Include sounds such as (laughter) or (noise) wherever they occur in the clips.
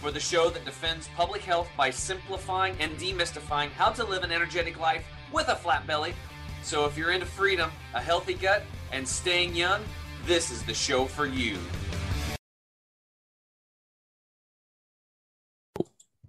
for the show that defends public health by simplifying and demystifying how to live an energetic life with a flat belly. So, if you're into freedom, a healthy gut, and staying young, this is the show for you.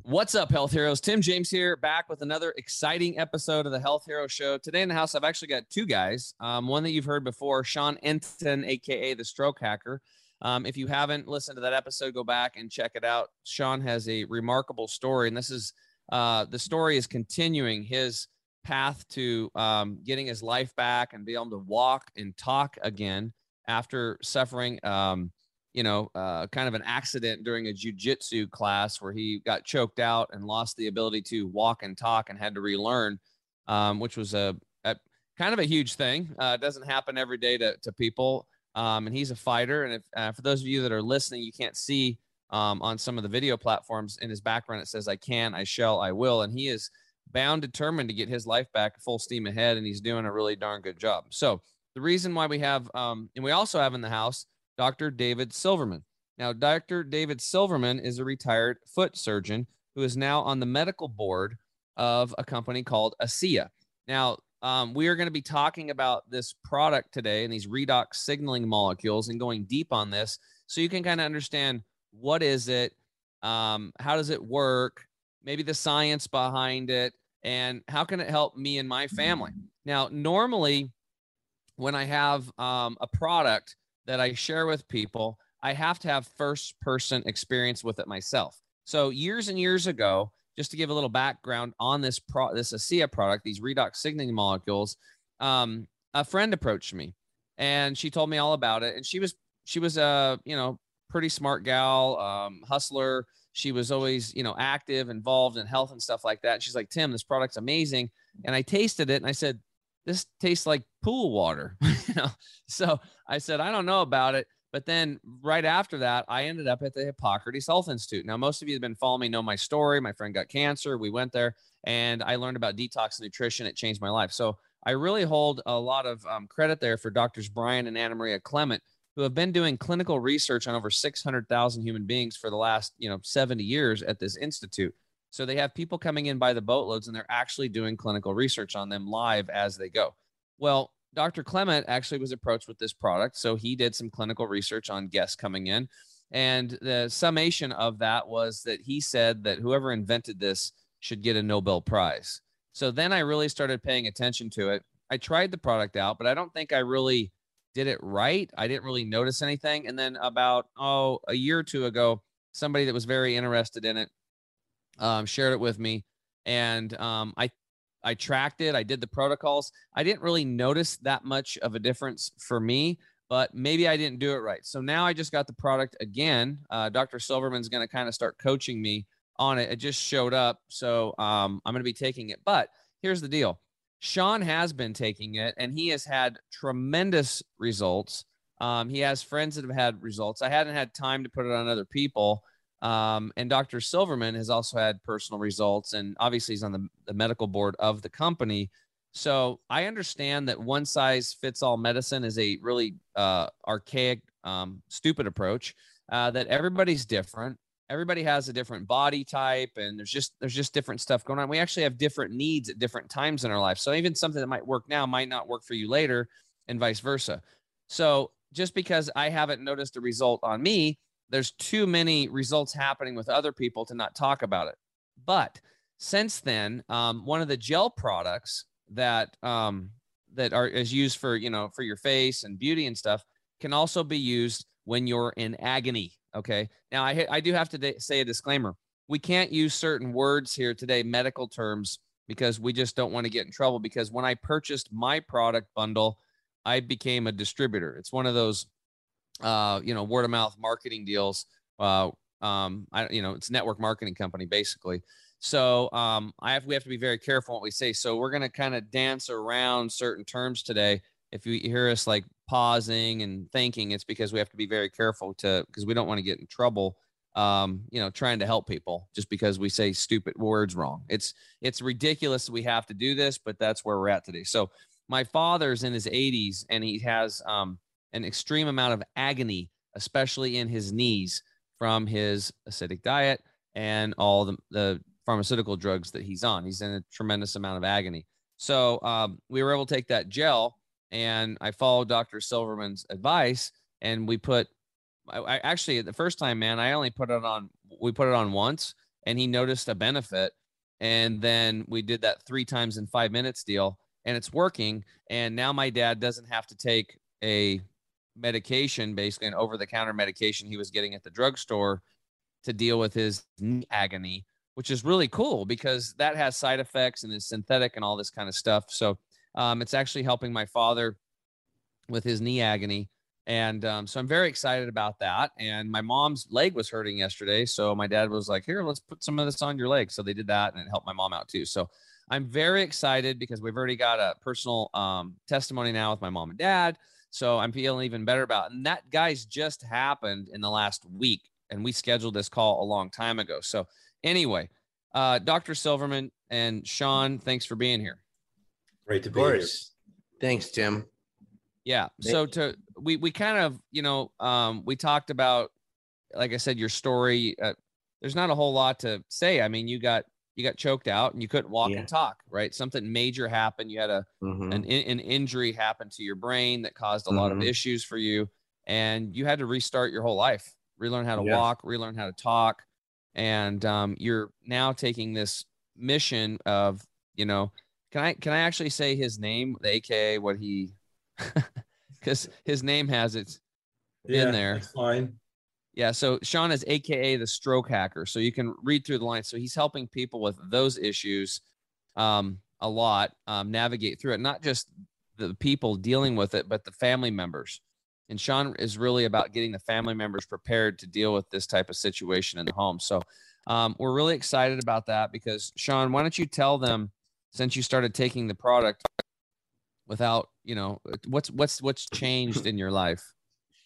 What's up, Health Heroes? Tim James here, back with another exciting episode of the Health Hero Show. Today in the house, I've actually got two guys. Um, one that you've heard before, Sean Enton, aka the Stroke Hacker. Um, if you haven't listened to that episode, go back and check it out. Sean has a remarkable story, and this is uh, the story is continuing his path to um, getting his life back and be able to walk and talk again after suffering um, you know, uh, kind of an accident during a jujitsu class where he got choked out and lost the ability to walk and talk and had to relearn, um, which was a, a, kind of a huge thing. Uh, it doesn't happen every day to, to people. Um, and he's a fighter. And if, uh, for those of you that are listening, you can't see um, on some of the video platforms in his background, it says, I can, I shall, I will. And he is bound, determined to get his life back full steam ahead. And he's doing a really darn good job. So the reason why we have, um, and we also have in the house, Dr. David Silverman. Now, Dr. David Silverman is a retired foot surgeon who is now on the medical board of a company called ASEA. Now, um, we are going to be talking about this product today and these redox signaling molecules and going deep on this so you can kind of understand what is it, um, how does it work, maybe the science behind it, and how can it help me and my family. Now, normally when I have um, a product that I share with people, I have to have first person experience with it myself. So years and years ago, just to give a little background on this pro this ASEA product, these redox signaling molecules, um, a friend approached me and she told me all about it. And she was she was a you know pretty smart gal, um, hustler. She was always you know active, involved in health and stuff like that. And she's like, Tim, this product's amazing. And I tasted it and I said, this tastes like pool water. (laughs) you know, so I said, I don't know about it. But then right after that, I ended up at the Hippocrates Health Institute. Now, most of you have been following me know my story. My friend got cancer. We went there and I learned about detox and nutrition. It changed my life. So I really hold a lot of um, credit there for doctors Brian and Anna Maria Clement, who have been doing clinical research on over 600,000 human beings for the last, you know, 70 years at this institute. So they have people coming in by the boatloads and they're actually doing clinical research on them live as they go. Well, Dr. Clement actually was approached with this product. So he did some clinical research on guests coming in. And the summation of that was that he said that whoever invented this should get a Nobel Prize. So then I really started paying attention to it. I tried the product out, but I don't think I really did it right. I didn't really notice anything. And then about, oh, a year or two ago, somebody that was very interested in it um, shared it with me. And um, I I tracked it. I did the protocols. I didn't really notice that much of a difference for me, but maybe I didn't do it right. So now I just got the product again. Uh, Dr. Silverman's going to kind of start coaching me on it. It just showed up. So um, I'm going to be taking it. But here's the deal Sean has been taking it and he has had tremendous results. Um, he has friends that have had results. I hadn't had time to put it on other people. Um, and Dr. Silverman has also had personal results, and obviously he's on the, the medical board of the company. So I understand that one size fits all medicine is a really uh, archaic, um, stupid approach. Uh, that everybody's different. Everybody has a different body type, and there's just there's just different stuff going on. We actually have different needs at different times in our life. So even something that might work now might not work for you later, and vice versa. So just because I haven't noticed a result on me there's too many results happening with other people to not talk about it. But since then, um, one of the gel products that um, that are is used for you know for your face and beauty and stuff can also be used when you're in agony. Okay. Now I I do have to de- say a disclaimer. We can't use certain words here today, medical terms, because we just don't want to get in trouble. Because when I purchased my product bundle, I became a distributor. It's one of those uh, you know, word of mouth marketing deals. Uh, um, I, you know, it's network marketing company basically. So um, I have we have to be very careful what we say. So we're gonna kind of dance around certain terms today. If you hear us like pausing and thinking, it's because we have to be very careful to because we don't want to get in trouble. Um, you know, trying to help people just because we say stupid words wrong. It's it's ridiculous we have to do this, but that's where we're at today. So my father's in his 80s and he has um, an extreme amount of agony, especially in his knees from his acidic diet and all the, the pharmaceutical drugs that he's on. He's in a tremendous amount of agony. So um, we were able to take that gel, and I followed Dr. Silverman's advice, and we put. I, I actually the first time, man, I only put it on. We put it on once, and he noticed a benefit, and then we did that three times in five minutes deal, and it's working. And now my dad doesn't have to take a medication, basically an over-the-counter medication he was getting at the drugstore to deal with his knee agony which is really cool because that has side effects and is synthetic and all this kind of stuff. So um, it's actually helping my father with his knee agony. And um, so I'm very excited about that. And my mom's leg was hurting yesterday. So my dad was like, here, let's put some of this on your leg. So they did that and it helped my mom out too. So I'm very excited because we've already got a personal um, testimony now with my mom and dad. So I'm feeling even better about it. And that guys just happened in the last week. And we scheduled this call a long time ago. So Anyway, uh, Dr. Silverman and Sean, thanks for being here. Great to be here. Thanks, Tim. Yeah. So to we we kind of you know um, we talked about like I said your story. Uh, there's not a whole lot to say. I mean, you got you got choked out and you couldn't walk yeah. and talk. Right. Something major happened. You had a mm-hmm. an an injury happen to your brain that caused a mm-hmm. lot of mm-hmm. issues for you, and you had to restart your whole life. Relearn how to walk. Relearn how to talk and um, you're now taking this mission of you know can i can i actually say his name the aka what he (laughs) because his name has it yeah, in there that's fine yeah so sean is aka the stroke hacker so you can read through the lines. so he's helping people with those issues um, a lot um, navigate through it not just the people dealing with it but the family members and Sean is really about getting the family members prepared to deal with this type of situation in the home. So um, we're really excited about that because Sean, why don't you tell them since you started taking the product without, you know, what's what's what's changed in your life?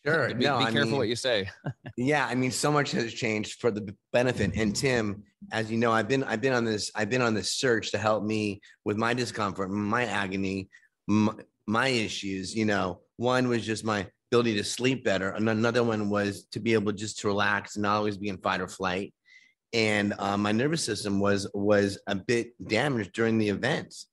Sure. (laughs) Be, no, be I careful mean, what you say. (laughs) yeah, I mean, so much has changed for the benefit. And Tim, as you know, I've been I've been on this I've been on this search to help me with my discomfort, my agony, my, my issues. You know, one was just my ability to sleep better. And another one was to be able just to relax and not always be in fight or flight. And uh, my nervous system was was a bit damaged during the events.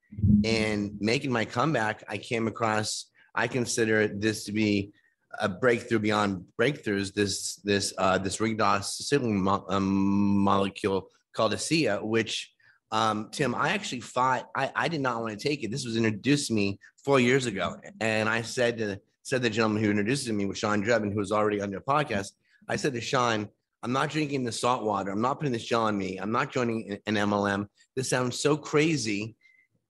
And making my comeback, I came across. I consider this to be a breakthrough beyond breakthroughs. This this uh, this redox signaling mo- um, molecule called ASEA, which um, Tim, I actually fought. I, I did not want to take it. This was introduced to me four years ago, and I said to said the gentleman who introduced me was Sean Drebin, who was already on your podcast. I said to Sean, I'm not drinking the salt water. I'm not putting this gel on me. I'm not joining an MLM. This sounds so crazy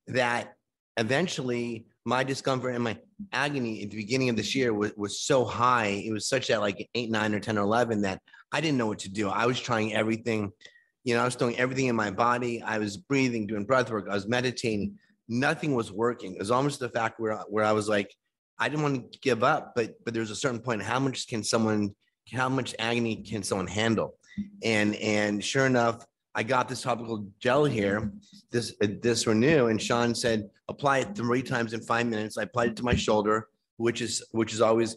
that eventually my discomfort and my agony at the beginning of this year was, was so high. It was such that like eight, nine, or 10 or 11 that I didn't know what to do. I was trying everything. You know, I was doing everything in my body. I was breathing, doing breath work. I was meditating. Nothing was working. It was almost the fact where, where I was like, I didn't want to give up, but but there's a certain point. How much can someone? How much agony can someone handle? And and sure enough, I got this topical gel here, this uh, this renew, and Sean said apply it three times in five minutes. I applied it to my shoulder, which is which is always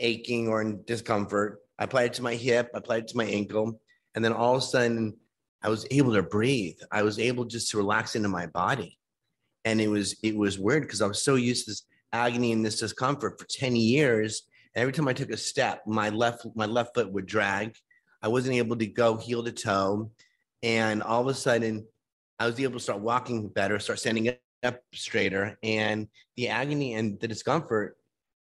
aching or in discomfort. I applied it to my hip. I applied it to my ankle, and then all of a sudden, I was able to breathe. I was able just to relax into my body, and it was it was weird because I was so used to this agony and this discomfort for 10 years. And every time I took a step, my left my left foot would drag. I wasn't able to go heel to toe. And all of a sudden, I was able to start walking better, start standing up straighter. And the agony and the discomfort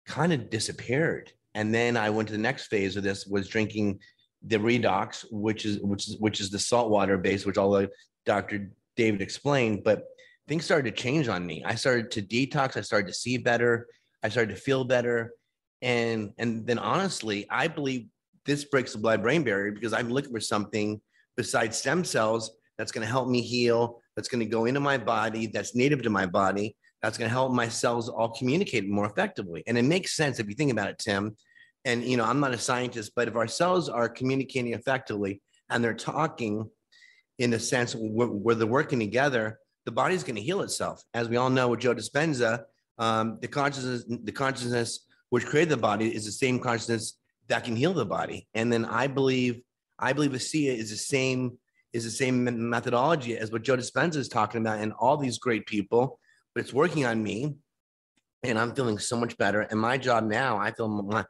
kind of disappeared. And then I went to the next phase of this was drinking the redox, which is which is which is the saltwater base, which all the Dr. David explained. But things started to change on me. I started to detox. I started to see better. I started to feel better. And and then honestly, I believe this breaks the blood brain barrier because I'm looking for something besides stem cells that's going to help me heal, that's going to go into my body, that's native to my body, that's going to help my cells all communicate more effectively. And it makes sense if you think about it, Tim. And you know, I'm not a scientist, but if our cells are communicating effectively and they're talking in a sense where, where they're working together, the body's going to heal itself. As we all know with Joe Dispenza, um, the consciousness, the consciousness which created the body is the same consciousness that can heal the body. And then I believe, I believe ASEA is the same is the same methodology as what Joe Dispenza is talking about, and all these great people. But it's working on me, and I'm feeling so much better. And my job now, I feel my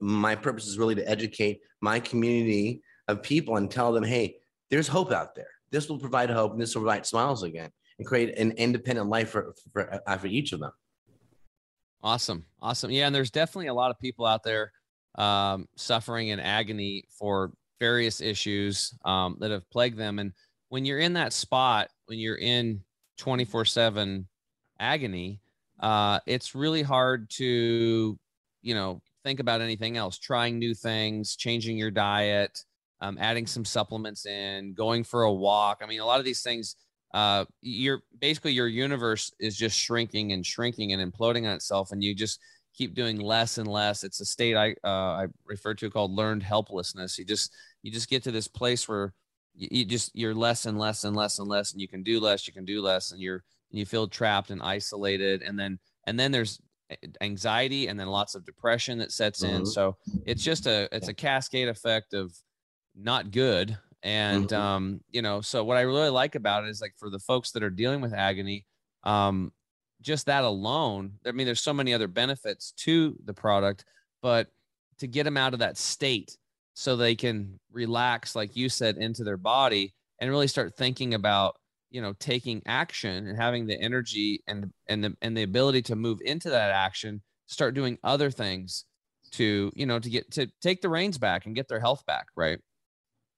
my purpose is really to educate my community of people and tell them, hey, there's hope out there. This will provide hope, and this will provide smiles again, and create an independent life for for, uh, for each of them. Awesome, awesome, yeah. And there's definitely a lot of people out there um, suffering in agony for various issues um, that have plagued them. And when you're in that spot, when you're in 24 7 agony, uh, it's really hard to, you know, think about anything else, trying new things, changing your diet, um, adding some supplements in, going for a walk. I mean, a lot of these things, uh, you're basically your universe is just shrinking and shrinking and imploding on itself. And you just, keep doing less and less. It's a state I uh, I refer to called learned helplessness. You just you just get to this place where you, you just you're less and less and less and less, and you can do less, you can do less, and you're and you feel trapped and isolated, and then and then there's anxiety and then lots of depression that sets in. Mm-hmm. So it's just a it's a cascade effect of not good. And mm-hmm. um, you know, so what I really like about it is like for the folks that are dealing with agony, um, just that alone, I mean, there's so many other benefits to the product, but to get them out of that state so they can relax, like you said, into their body and really start thinking about, you know, taking action and having the energy and and the and the ability to move into that action, start doing other things to, you know, to get to take the reins back and get their health back, right?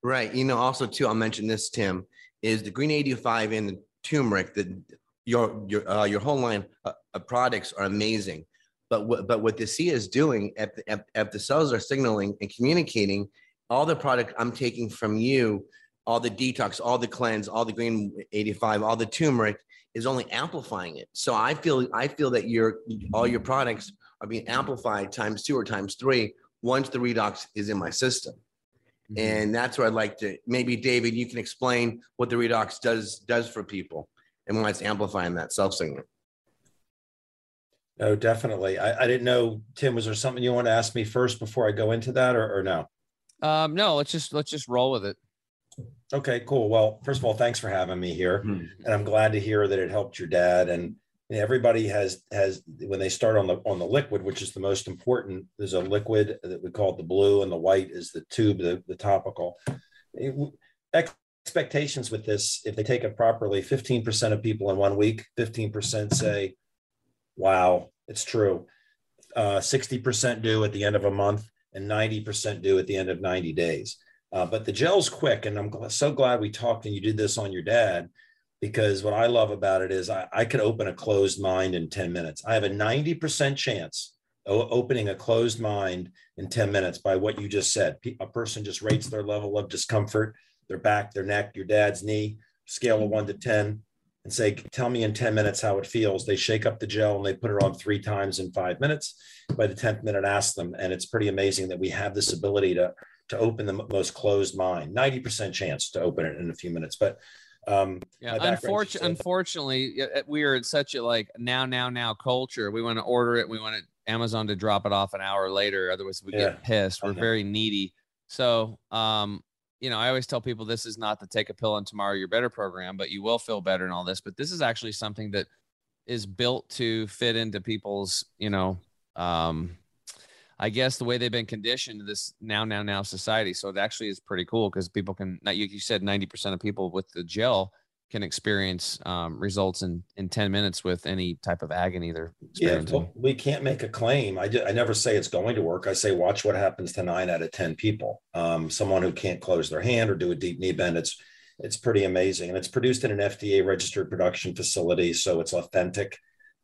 Right. You know, also too, I'll mention this, Tim, is the green 85 and the turmeric, the your your uh, your whole line uh, of products are amazing. But what but what the ASEA is doing, if, if, if the cells are signaling and communicating, all the product I'm taking from you, all the detox, all the cleanse, all the green 85, all the turmeric is only amplifying it. So I feel I feel that your all your products are being amplified times two or times three once the redox is in my system. Mm-hmm. And that's where I'd like to maybe David, you can explain what the redox does does for people and why it's amplifying that self signal. No, definitely. I, I, didn't know, Tim, was there something you want to ask me first before I go into that or, or no? Um, no, let's just, let's just roll with it. Okay, cool. Well, first of all, thanks for having me here. Mm-hmm. And I'm glad to hear that it helped your dad. And everybody has, has, when they start on the, on the liquid, which is the most important, there's a liquid that we call the blue and the white is the tube, the, the topical. It, expectations with this, if they take it properly, 15% of people in one week, 15% say, wow, it's true. Uh, 60% do at the end of a month, and 90% do at the end of 90 days. Uh, but the gel's quick, and I'm so glad we talked and you did this on your dad because what I love about it is I, I could open a closed mind in 10 minutes. I have a 90% chance of opening a closed mind in 10 minutes by what you just said. A person just rates their level of discomfort their back, their neck, your dad's knee, scale of one to 10, and say, Tell me in 10 minutes how it feels. They shake up the gel and they put it on three times in five minutes. By the 10th minute, ask them. And it's pretty amazing that we have this ability to, to open the most closed mind, 90% chance to open it in a few minutes. But um, yeah, unfortunately, unfortunately, we are in such a like now, now, now culture. We want to order it. We want it, Amazon to drop it off an hour later. Otherwise, we yeah. get pissed. We're very needy. So, um, you know, I always tell people this is not the take a pill and tomorrow you're better program, but you will feel better and all this. But this is actually something that is built to fit into people's, you know, um, I guess the way they've been conditioned to this now, now, now society. So it actually is pretty cool because people can, you said 90% of people with the gel can experience um, results in in 10 minutes with any type of agony they're experiencing. Yeah, well, we can't make a claim. I, I never say it's going to work. I say watch what happens to nine out of 10 people. Um, someone who can't close their hand or do a deep knee bend, it's it's pretty amazing. And it's produced in an FDA registered production facility, so it's authentic.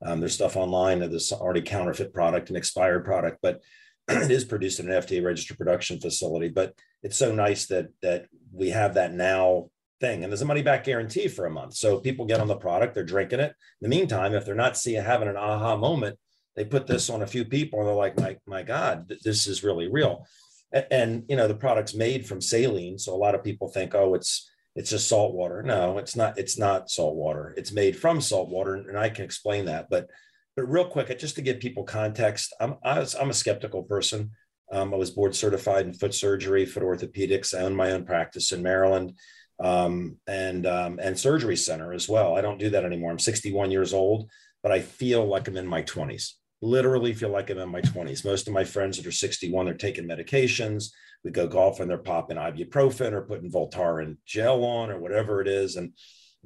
Um, there's stuff online that is already counterfeit product and expired product, but (clears throat) it is produced in an FDA registered production facility. But it's so nice that that we have that now thing. And there's a money back guarantee for a month. So people get on the product, they're drinking it. In the meantime, if they're not seeing having an aha moment, they put this on a few people and they're like, my, my God, this is really real. And, and you know, the product's made from saline. So a lot of people think, oh, it's it's just salt water. No, it's not, it's not salt water. It's made from salt water. And I can explain that. But but real quick, just to give people context, I'm I was, I'm a skeptical person. Um, I was board certified in foot surgery, foot orthopedics. I own my own practice in Maryland um, and um, and surgery center as well. I don't do that anymore. I'm 61 years old, but I feel like I'm in my 20s. Literally feel like I'm in my 20s. Most of my friends that are 61, they're taking medications. We go golf and they're popping ibuprofen or putting Voltaren gel on or whatever it is, and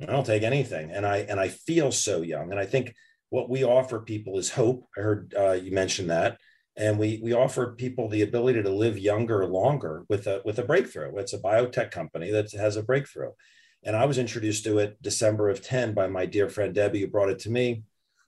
I don't take anything. And I and I feel so young. And I think what we offer people is hope. I heard uh, you mention that and we we offer people the ability to live younger longer with a with a breakthrough. It's a biotech company that has a breakthrough. And i was introduced to it december of 10 by my dear friend debbie who brought it to me.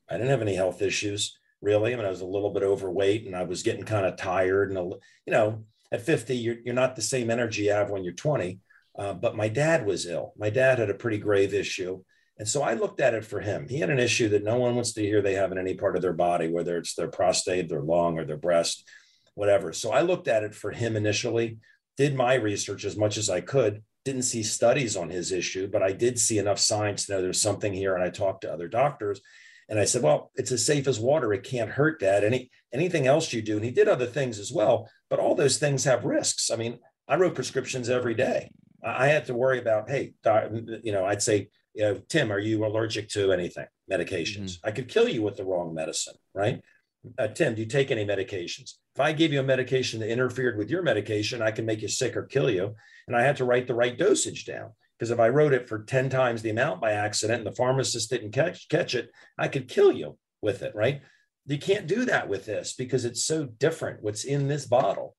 I didn't have any health issues really. I mean i was a little bit overweight and i was getting kind of tired and a, you know at 50 you're, you're not the same energy you have when you're 20 uh, but my dad was ill. My dad had a pretty grave issue and so I looked at it for him. He had an issue that no one wants to hear they have in any part of their body, whether it's their prostate, their lung, or their breast, whatever. So I looked at it for him initially, did my research as much as I could, didn't see studies on his issue, but I did see enough science to know there's something here. And I talked to other doctors and I said, well, it's as safe as water. It can't hurt dad. Any, anything else you do. And he did other things as well, but all those things have risks. I mean, I wrote prescriptions every day. I had to worry about, hey, you know, I'd say, you know, Tim, are you allergic to anything? Medications. Mm-hmm. I could kill you with the wrong medicine, right? Uh, Tim, do you take any medications? If I gave you a medication that interfered with your medication, I can make you sick or kill you. And I had to write the right dosage down because if I wrote it for 10 times the amount by accident and the pharmacist didn't catch, catch it, I could kill you with it, right? You can't do that with this because it's so different. What's in this bottle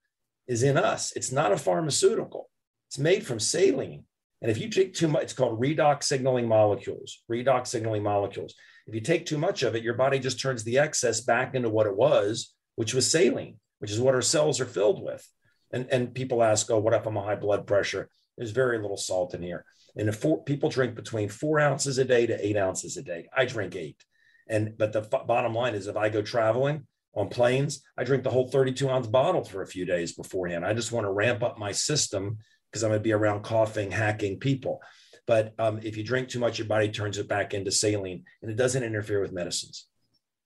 is in us. It's not a pharmaceutical. It's made from saline. And if you take too much, it's called redox signaling molecules, redox signaling molecules. If you take too much of it, your body just turns the excess back into what it was, which was saline, which is what our cells are filled with. And, and people ask, oh, what if I'm a high blood pressure? There's very little salt in here. And if four, people drink between four ounces a day to eight ounces a day, I drink eight. And but the f- bottom line is, if I go traveling on planes, I drink the whole 32 ounce bottle for a few days beforehand. I just want to ramp up my system because I'm going to be around coughing, hacking people. But um, if you drink too much, your body turns it back into saline and it doesn't interfere with medicines.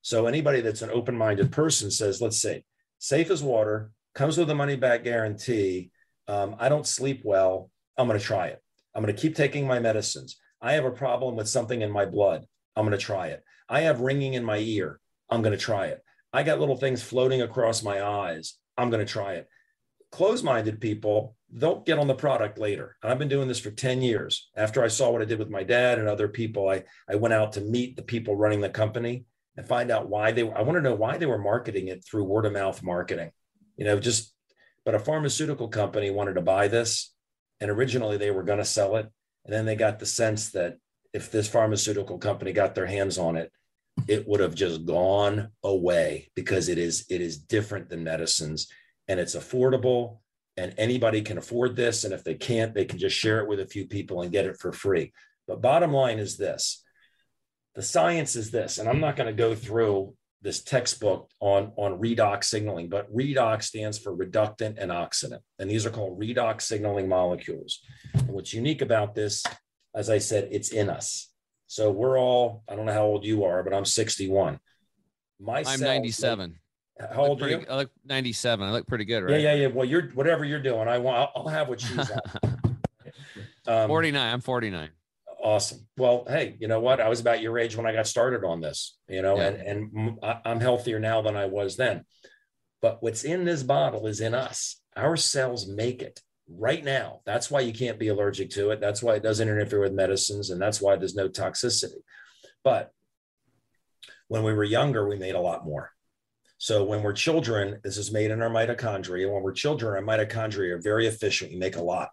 So anybody that's an open minded person says, let's say, safe as water, comes with a money back guarantee. Um, I don't sleep well. I'm going to try it. I'm going to keep taking my medicines. I have a problem with something in my blood. I'm going to try it. I have ringing in my ear. I'm going to try it. I got little things floating across my eyes. I'm going to try it. Close minded people they'll get on the product later. I've been doing this for 10 years. After I saw what I did with my dad and other people, I, I went out to meet the people running the company and find out why they I want to know why they were marketing it through word of mouth marketing. You know, just but a pharmaceutical company wanted to buy this and originally they were going to sell it and then they got the sense that if this pharmaceutical company got their hands on it it would have just gone away because it is it is different than medicines and it's affordable and anybody can afford this. And if they can't, they can just share it with a few people and get it for free. But bottom line is this the science is this, and I'm not going to go through this textbook on, on redox signaling, but redox stands for reductant and oxidant. And these are called redox signaling molecules. And what's unique about this, as I said, it's in us. So we're all, I don't know how old you are, but I'm 61. My I'm 97. How old pretty, are you? I look 97. I look pretty good, right? Yeah, yeah, yeah. Well, you're whatever you're doing. I want. I'll have what she's at. (laughs) um, 49. I'm 49. Awesome. Well, hey, you know what? I was about your age when I got started on this. You know, yeah. and and I'm healthier now than I was then. But what's in this bottle is in us. Our cells make it right now. That's why you can't be allergic to it. That's why it doesn't interfere with medicines, and that's why there's no toxicity. But when we were younger, we made a lot more so when we're children, this is made in our mitochondria. When we're children, our mitochondria are very efficient. We make a lot.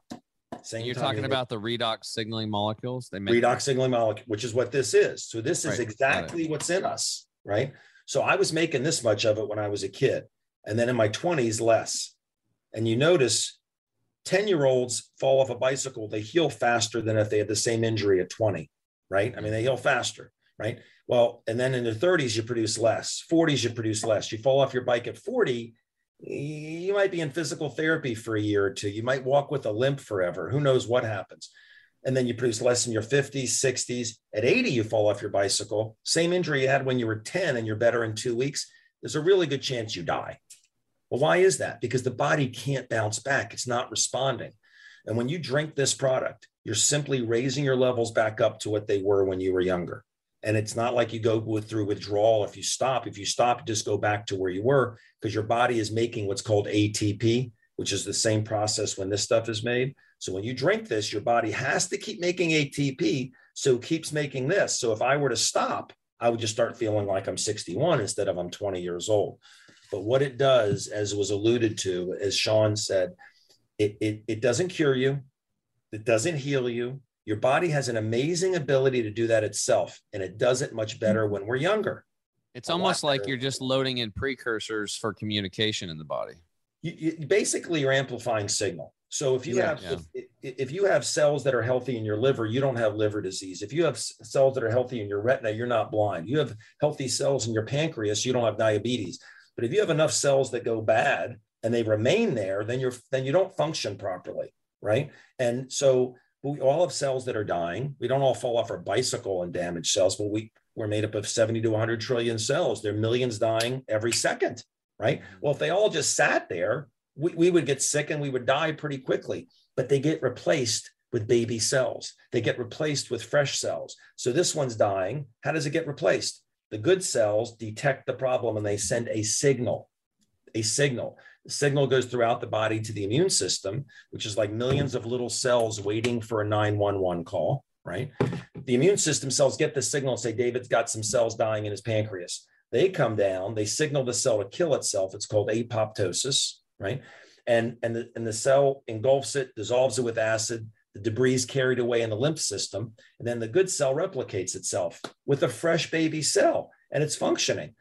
Same You're talking about the redox signaling molecules. They make redox signaling molecule, which is what this is. So this is right. exactly what's in us, right? So I was making this much of it when I was a kid, and then in my 20s, less. And you notice 10 year olds fall off a bicycle, they heal faster than if they had the same injury at 20, right? I mean, they heal faster, right? Well, and then in the 30s, you produce less, 40s, you produce less. You fall off your bike at 40, you might be in physical therapy for a year or two. You might walk with a limp forever. Who knows what happens? And then you produce less in your 50s, 60s. At 80, you fall off your bicycle. Same injury you had when you were 10 and you're better in two weeks. There's a really good chance you die. Well, why is that? Because the body can't bounce back, it's not responding. And when you drink this product, you're simply raising your levels back up to what they were when you were younger. And it's not like you go with, through withdrawal if you stop. If you stop, just go back to where you were because your body is making what's called ATP, which is the same process when this stuff is made. So when you drink this, your body has to keep making ATP. So keeps making this. So if I were to stop, I would just start feeling like I'm 61 instead of I'm 20 years old. But what it does, as was alluded to, as Sean said, it, it, it doesn't cure you, it doesn't heal you, your body has an amazing ability to do that itself, and it does it much better when we're younger. It's almost like you're just loading in precursors for communication in the body. You, you, basically, you're amplifying signal. So if you yeah, have yeah. If, if, you have cells that are healthy in your liver, you don't have liver disease. If you have cells that are healthy in your retina, you're not blind. You have healthy cells in your pancreas, you don't have diabetes. But if you have enough cells that go bad and they remain there, then you're then you don't function properly, right? And so we all have cells that are dying. We don't all fall off our bicycle and damage cells, but we, we're made up of 70 to 100 trillion cells. There are millions dying every second, right? Mm-hmm. Well, if they all just sat there, we, we would get sick and we would die pretty quickly, but they get replaced with baby cells. They get replaced with fresh cells. So this one's dying. How does it get replaced? The good cells detect the problem and they send a signal, a signal. The signal goes throughout the body to the immune system, which is like millions of little cells waiting for a 911 call, right? The immune system cells get the signal and say, David's got some cells dying in his pancreas. They come down, they signal the cell to kill itself. It's called apoptosis, right? And, and, the, and the cell engulfs it, dissolves it with acid. The debris is carried away in the lymph system. And then the good cell replicates itself with a fresh baby cell and it's functioning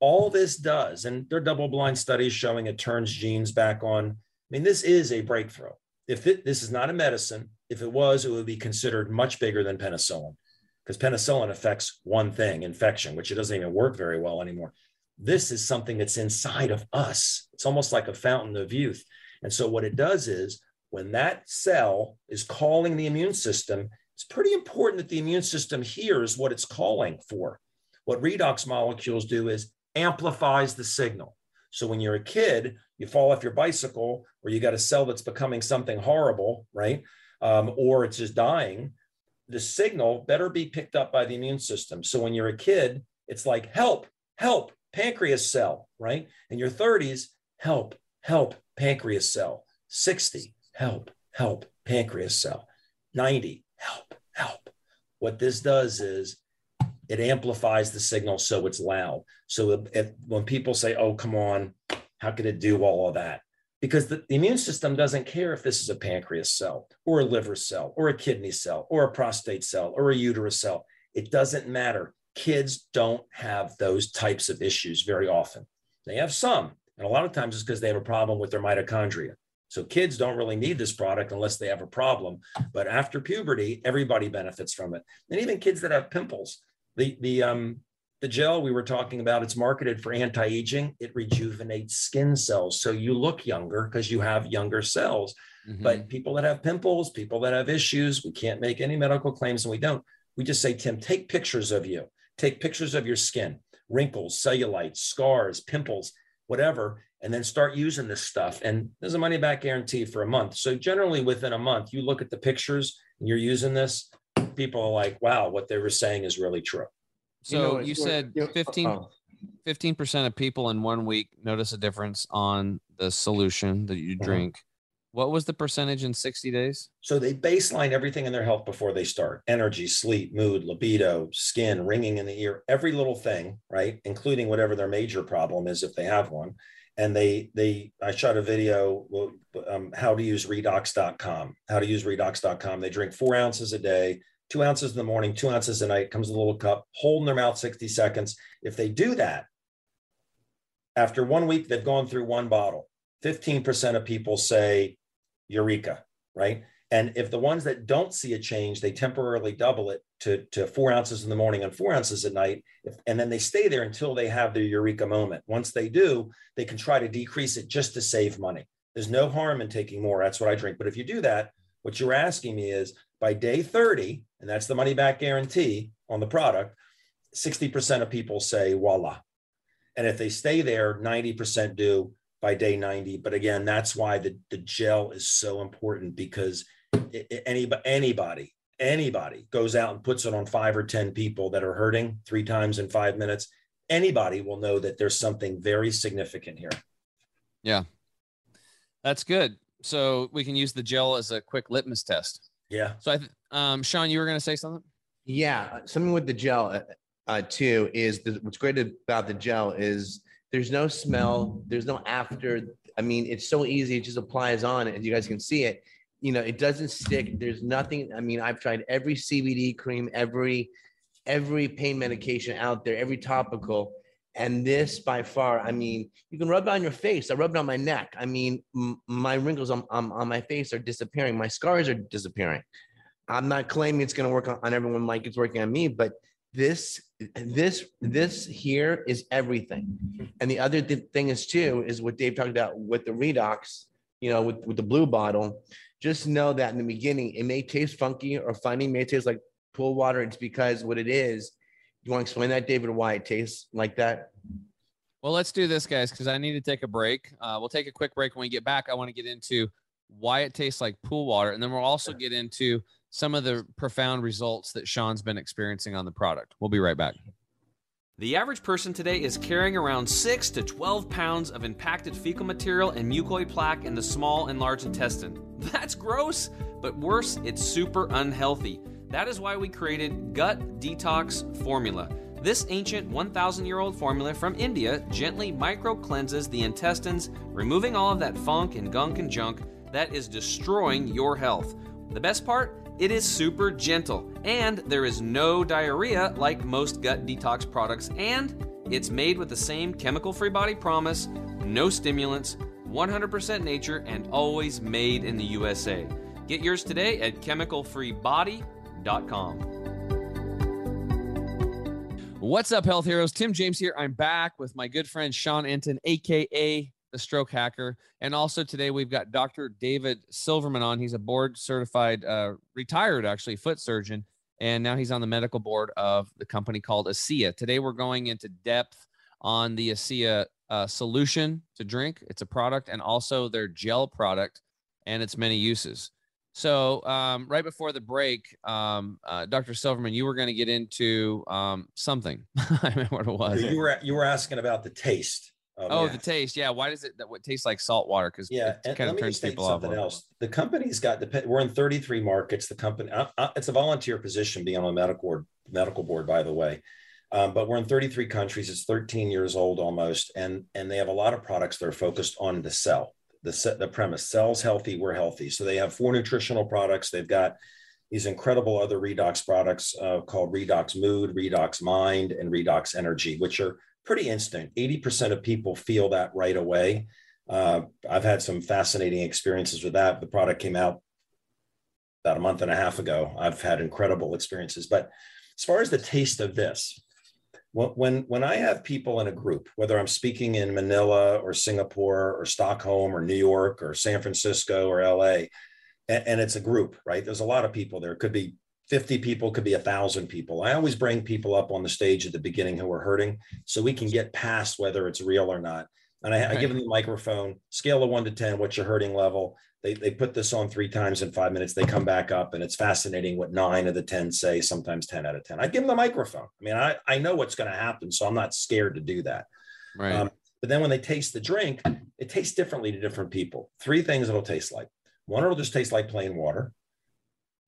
all this does, and there are double blind studies showing it turns genes back on. I mean, this is a breakthrough. If it, this is not a medicine, if it was, it would be considered much bigger than penicillin because penicillin affects one thing, infection, which it doesn't even work very well anymore. This is something that's inside of us. It's almost like a fountain of youth. And so, what it does is when that cell is calling the immune system, it's pretty important that the immune system hears what it's calling for. What redox molecules do is amplifies the signal. So when you're a kid, you fall off your bicycle, or you got a cell that's becoming something horrible, right? Um, or it's just dying. The signal better be picked up by the immune system. So when you're a kid, it's like help, help, pancreas cell, right? In your 30s, help, help, pancreas cell. 60, help, help, pancreas cell. 90, help, help. What this does is it amplifies the signal so it's loud. So if, when people say, "Oh, come on, how could it do all of that?" Because the, the immune system doesn't care if this is a pancreas cell or a liver cell or a kidney cell or a prostate cell or a uterus cell. It doesn't matter. Kids don't have those types of issues very often. They have some, and a lot of times it's because they have a problem with their mitochondria. So kids don't really need this product unless they have a problem. But after puberty, everybody benefits from it. And even kids that have pimples, the the um the gel we were talking about, it's marketed for anti-aging. It rejuvenates skin cells. So you look younger because you have younger cells. Mm-hmm. But people that have pimples, people that have issues, we can't make any medical claims and we don't. We just say, Tim, take pictures of you, take pictures of your skin, wrinkles, cellulite, scars, pimples, whatever, and then start using this stuff. And there's a money back guarantee for a month. So generally within a month, you look at the pictures and you're using this, people are like, wow, what they were saying is really true. So you, know, you said 15 percent of people in one week notice a difference on the solution that you uh-huh. drink. Uh-huh. What was the percentage in 60 days? So they baseline everything in their health before they start energy, sleep, mood, libido, skin, ringing in the ear, every little thing, right? Including whatever their major problem is if they have one. And they, they, I shot a video, um, how to use redox.com, how to use redox.com. They drink four ounces a day, two ounces in the morning, two ounces at night, comes a little cup, hold in their mouth 60 seconds. If they do that, after one week, they've gone through one bottle. 15% of people say, Eureka, right? And if the ones that don't see a change, they temporarily double it to, to four ounces in the morning and four ounces at night. If, and then they stay there until they have their eureka moment. Once they do, they can try to decrease it just to save money. There's no harm in taking more. That's what I drink. But if you do that, what you're asking me is by day 30, and that's the money back guarantee on the product, 60% of people say voila. And if they stay there, 90% do by day 90. But again, that's why the, the gel is so important because anybody, anybody, anybody goes out and puts it on five or 10 people that are hurting three times in five minutes, anybody will know that there's something very significant here. Yeah. That's good. So we can use the gel as a quick litmus test. Yeah. So I, th- um, Sean, you were going to say something? Yeah. Something with the gel uh, uh, too is the, what's great about the gel is there's no smell, there's no after. I mean, it's so easy. It just applies on, and you guys can see it you know, it doesn't stick. There's nothing. I mean, I've tried every CBD cream, every every pain medication out there, every topical, and this by far. I mean, you can rub it on your face. I rub it on my neck. I mean, m- my wrinkles on, on on my face are disappearing. My scars are disappearing. I'm not claiming it's going to work on, on everyone like it's working on me, but this this this here is everything and the other th- thing is too is what dave talked about with the redox you know with, with the blue bottle just know that in the beginning, it may taste funky or funny, may taste like pool water. It's because what it is. You want to explain that, David, why it tastes like that? Well, let's do this, guys, because I need to take a break. Uh, we'll take a quick break. When we get back, I want to get into why it tastes like pool water, and then we'll also get into some of the profound results that Sean's been experiencing on the product. We'll be right back. The average person today is carrying around 6 to 12 pounds of impacted fecal material and mucoid plaque in the small and large intestine. (laughs) That's gross, but worse, it's super unhealthy. That is why we created Gut Detox Formula. This ancient 1,000 year old formula from India gently micro cleanses the intestines, removing all of that funk and gunk and junk that is destroying your health. The best part? It is super gentle, and there is no diarrhea like most gut detox products, and it's made with the same chemical free body promise, no stimulants, 100% nature, and always made in the USA. Get yours today at chemicalfreebody.com. What's up, health heroes? Tim James here. I'm back with my good friend Sean Enton, aka the stroke hacker. And also today we've got Dr. David Silverman on. He's a board certified, uh, retired actually, foot surgeon. And now he's on the medical board of the company called ASEA. Today we're going into depth on the ASEA uh, solution to drink. It's a product and also their gel product and its many uses. So, um, right before the break, um, uh, Dr. Silverman, you were going to get into um, something. (laughs) I remember what it was. You were you were asking about the taste. oh, the taste. Yeah. Why does it that what tastes like salt water? Because yeah, it kind of turns people off. Something else. The company's got the. We're in 33 markets. The company. Uh, uh, it's a volunteer position being on a medical board. Medical board, by the way. Um, but we're in 33 countries. It's 13 years old almost, and and they have a lot of products that are focused on the cell. The set, the premise: cells healthy, we're healthy. So they have four nutritional products. They've got these incredible other redox products uh, called Redox Mood, Redox Mind, and Redox Energy, which are pretty instant. 80% of people feel that right away. Uh, I've had some fascinating experiences with that. The product came out about a month and a half ago. I've had incredible experiences. But as far as the taste of this, when when I have people in a group, whether I'm speaking in Manila or Singapore or Stockholm or New York or San Francisco or LA, and, and it's a group, right? There's a lot of people there. It could be 50 people, could be a thousand people. I always bring people up on the stage at the beginning who are hurting so we can get past whether it's real or not. And I, I give them the microphone, scale of one to 10, what's your hurting level? They, they put this on three times in five minutes. They come back up, and it's fascinating what nine of the 10 say, sometimes 10 out of 10. I give them the microphone. I mean, I, I know what's going to happen, so I'm not scared to do that. Right. Um, but then when they taste the drink, it tastes differently to different people. Three things it'll taste like one, it'll just taste like plain water.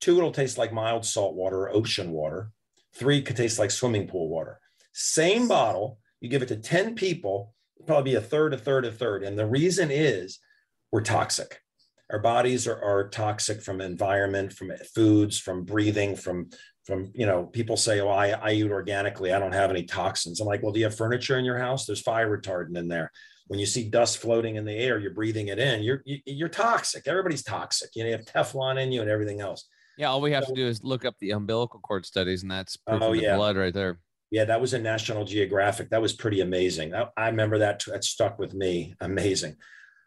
Two, it'll taste like mild salt water or ocean water. Three could taste like swimming pool water. Same bottle, you give it to 10 people, probably be a third, a third, a third. And the reason is we're toxic our bodies are, are toxic from environment from foods from breathing from from you know people say oh I, I eat organically i don't have any toxins i'm like well do you have furniture in your house there's fire retardant in there when you see dust floating in the air, you're breathing it in. You're you, are toxic. Everybody's toxic. You know, you have Teflon in you and everything else. Yeah, all we have so, to do is look up the umbilical cord studies, and that's proof oh, yeah. blood right there. Yeah, that was in National Geographic. That was pretty amazing. I, I remember that. That stuck with me. Amazing.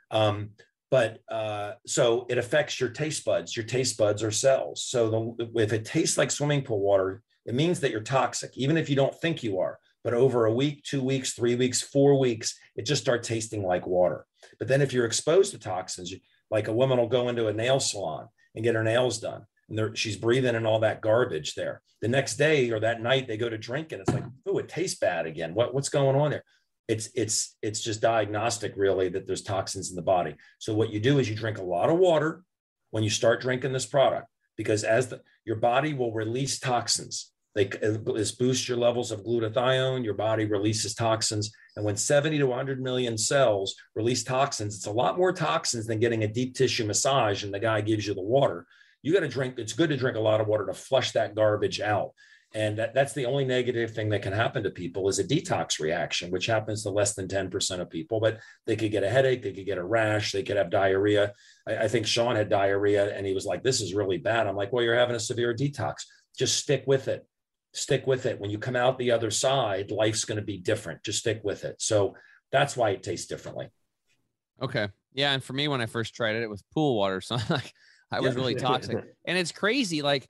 Um, but uh, so it affects your taste buds. Your taste buds are cells. So the, if it tastes like swimming pool water, it means that you're toxic, even if you don't think you are but over a week, two weeks, three weeks, four weeks, it just starts tasting like water. But then if you're exposed to toxins, like a woman will go into a nail salon and get her nails done, and she's breathing in all that garbage there. The next day or that night, they go to drink and it's like, oh, it tastes bad again. What, what's going on there? It's it's it's just diagnostic really that there's toxins in the body. So what you do is you drink a lot of water when you start drinking this product because as the, your body will release toxins they, this boosts your levels of glutathione. Your body releases toxins. And when 70 to 100 million cells release toxins, it's a lot more toxins than getting a deep tissue massage and the guy gives you the water. You got to drink, it's good to drink a lot of water to flush that garbage out. And that, that's the only negative thing that can happen to people is a detox reaction, which happens to less than 10% of people. But they could get a headache, they could get a rash, they could have diarrhea. I, I think Sean had diarrhea and he was like, This is really bad. I'm like, Well, you're having a severe detox. Just stick with it stick with it. When you come out the other side, life's going to be different. Just stick with it. So that's why it tastes differently. Okay. Yeah. And for me, when I first tried it, it was pool water. (laughs) So like I was yeah. really toxic. (laughs) and it's crazy, like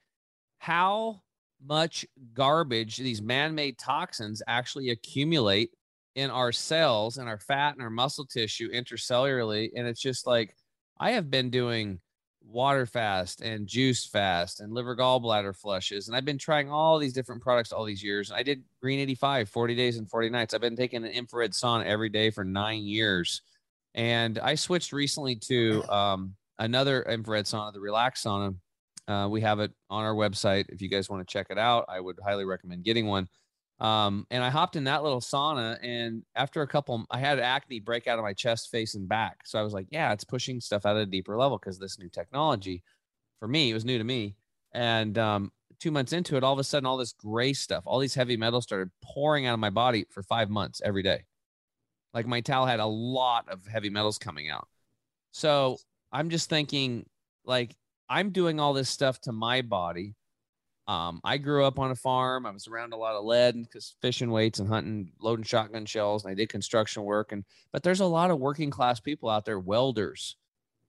how much garbage these man-made toxins actually accumulate in our cells and our fat and our muscle tissue intercellularly. And it's just like I have been doing water fast and juice fast and liver gallbladder flushes. And I've been trying all these different products all these years. I did Green 85, 40 days and 40 nights. I've been taking an infrared sauna every day for nine years. And I switched recently to um, another infrared sauna, the Relax sauna. Uh, we have it on our website. If you guys want to check it out, I would highly recommend getting one. Um, and I hopped in that little sauna, and after a couple, I had acne break out of my chest, face, and back. So I was like, "Yeah, it's pushing stuff out at a deeper level because this new technology, for me, it was new to me." And um, two months into it, all of a sudden, all this gray stuff, all these heavy metals started pouring out of my body for five months every day. Like my towel had a lot of heavy metals coming out. So I'm just thinking, like, I'm doing all this stuff to my body um, I grew up on a farm. I was around a lot of lead because fishing weights and hunting, loading shotgun shells, and I did construction work. And but there's a lot of working class people out there, welders,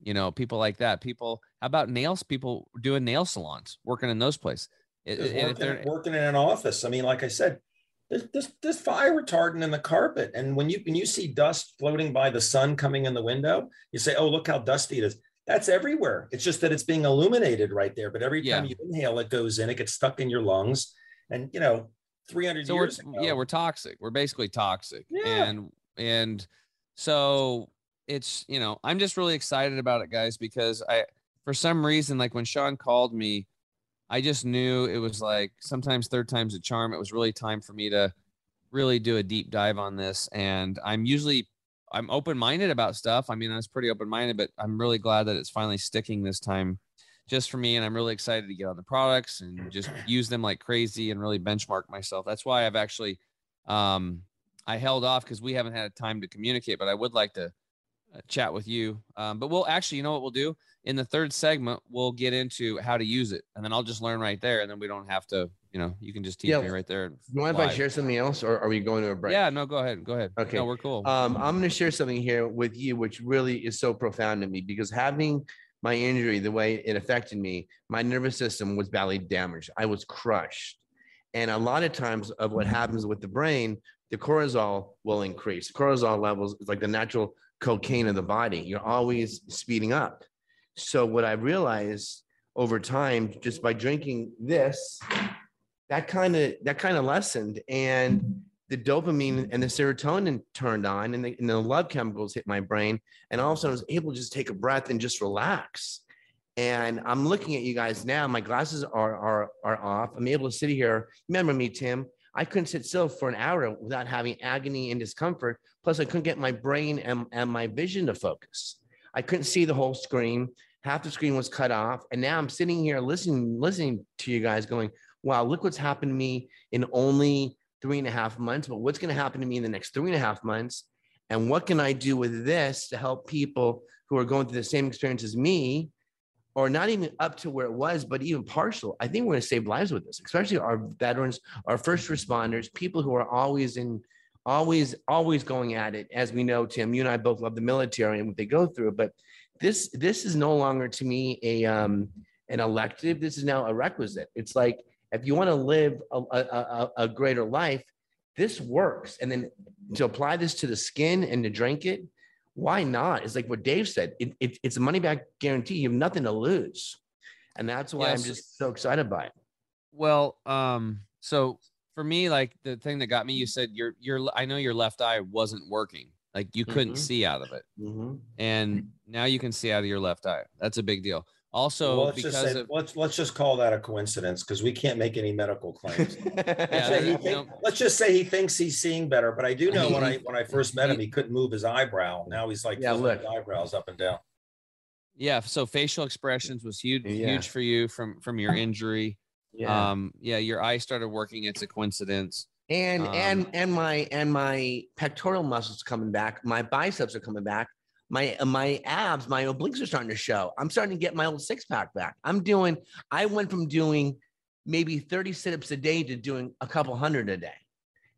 you know, people like that. People, how about nails? People doing nail salons, working in those places. Working, working in an office. I mean, like I said, there's, there's, there's fire retardant in the carpet. And when you when you see dust floating by the sun coming in the window, you say, "Oh, look how dusty it is." That's everywhere. It's just that it's being illuminated right there. But every time yeah. you inhale, it goes in, it gets stuck in your lungs. And, you know, 300 so years ago, yeah, we're toxic. We're basically toxic. Yeah. And, and so it's, you know, I'm just really excited about it, guys, because I, for some reason, like when Sean called me, I just knew it was like sometimes third time's a charm. It was really time for me to really do a deep dive on this. And I'm usually I'm open minded about stuff. I mean, I was pretty open minded, but I'm really glad that it's finally sticking this time just for me. And I'm really excited to get on the products and just (clears throat) use them like crazy and really benchmark myself. That's why I've actually, um, I held off because we haven't had time to communicate, but I would like to uh, chat with you. Um, but we'll actually, you know what we'll do in the third segment, we'll get into how to use it and then I'll just learn right there. And then we don't have to you know, you can just teach yeah. me right there. You mind if I share something else, or are we going to a break? Yeah, no, go ahead, go ahead. Okay, no, we're cool. Um, I'm going to share something here with you, which really is so profound to me because having my injury, the way it affected me, my nervous system was badly damaged. I was crushed, and a lot of times of what happens with the brain, the cortisol will increase. Cortisol levels is like the natural cocaine of the body. You're always speeding up. So what I realized over time, just by drinking this that kind of that kind of lessened and the dopamine and the serotonin turned on and the, and the love chemicals hit my brain and all of a sudden i was able to just take a breath and just relax. And i'm looking at you guys now my glasses are are are off. I'm able to sit here. Remember me tim? I couldn't sit still for an hour without having agony and discomfort plus i couldn't get my brain and, and my vision to focus. I couldn't see the whole screen. Half the screen was cut off and now i'm sitting here listening listening to you guys going wow, look what's happened to me in only three and a half months, but what's going to happen to me in the next three and a half months? And what can I do with this to help people who are going through the same experience as me, or not even up to where it was, but even partial? I think we're going to save lives with this, especially our veterans, our first responders, people who are always in, always, always going at it. As we know, Tim, you and I both love the military and what they go through, but this this is no longer to me a um, an elective. This is now a requisite. It's like if you want to live a, a, a, a greater life, this works. And then to apply this to the skin and to drink it, why not? It's like what Dave said. It, it, it's a money back guarantee. You have nothing to lose, and that's why yes. I'm just so excited by it. Well, um, so for me, like the thing that got me, you said your your I know your left eye wasn't working. Like you couldn't mm-hmm. see out of it, mm-hmm. and now you can see out of your left eye. That's a big deal. Also, well, let's because just say, of, let's let's just call that a coincidence because we can't make any medical (laughs) claims. yeah, think, know, let's just say he thinks he's seeing better. But I do know when I when I first met him, he couldn't move his eyebrow. Now he's like yeah, look. eyebrows up and down. Yeah, so facial expressions was huge, yeah. huge for you from from your injury. Yeah. Um, yeah, your eye started working. It's a coincidence and um, and and my and my pectoral muscles coming back my biceps are coming back my my abs my obliques are starting to show. I'm starting to get my old six pack back. I'm doing i went from doing maybe 30 sit-ups a day to doing a couple hundred a day.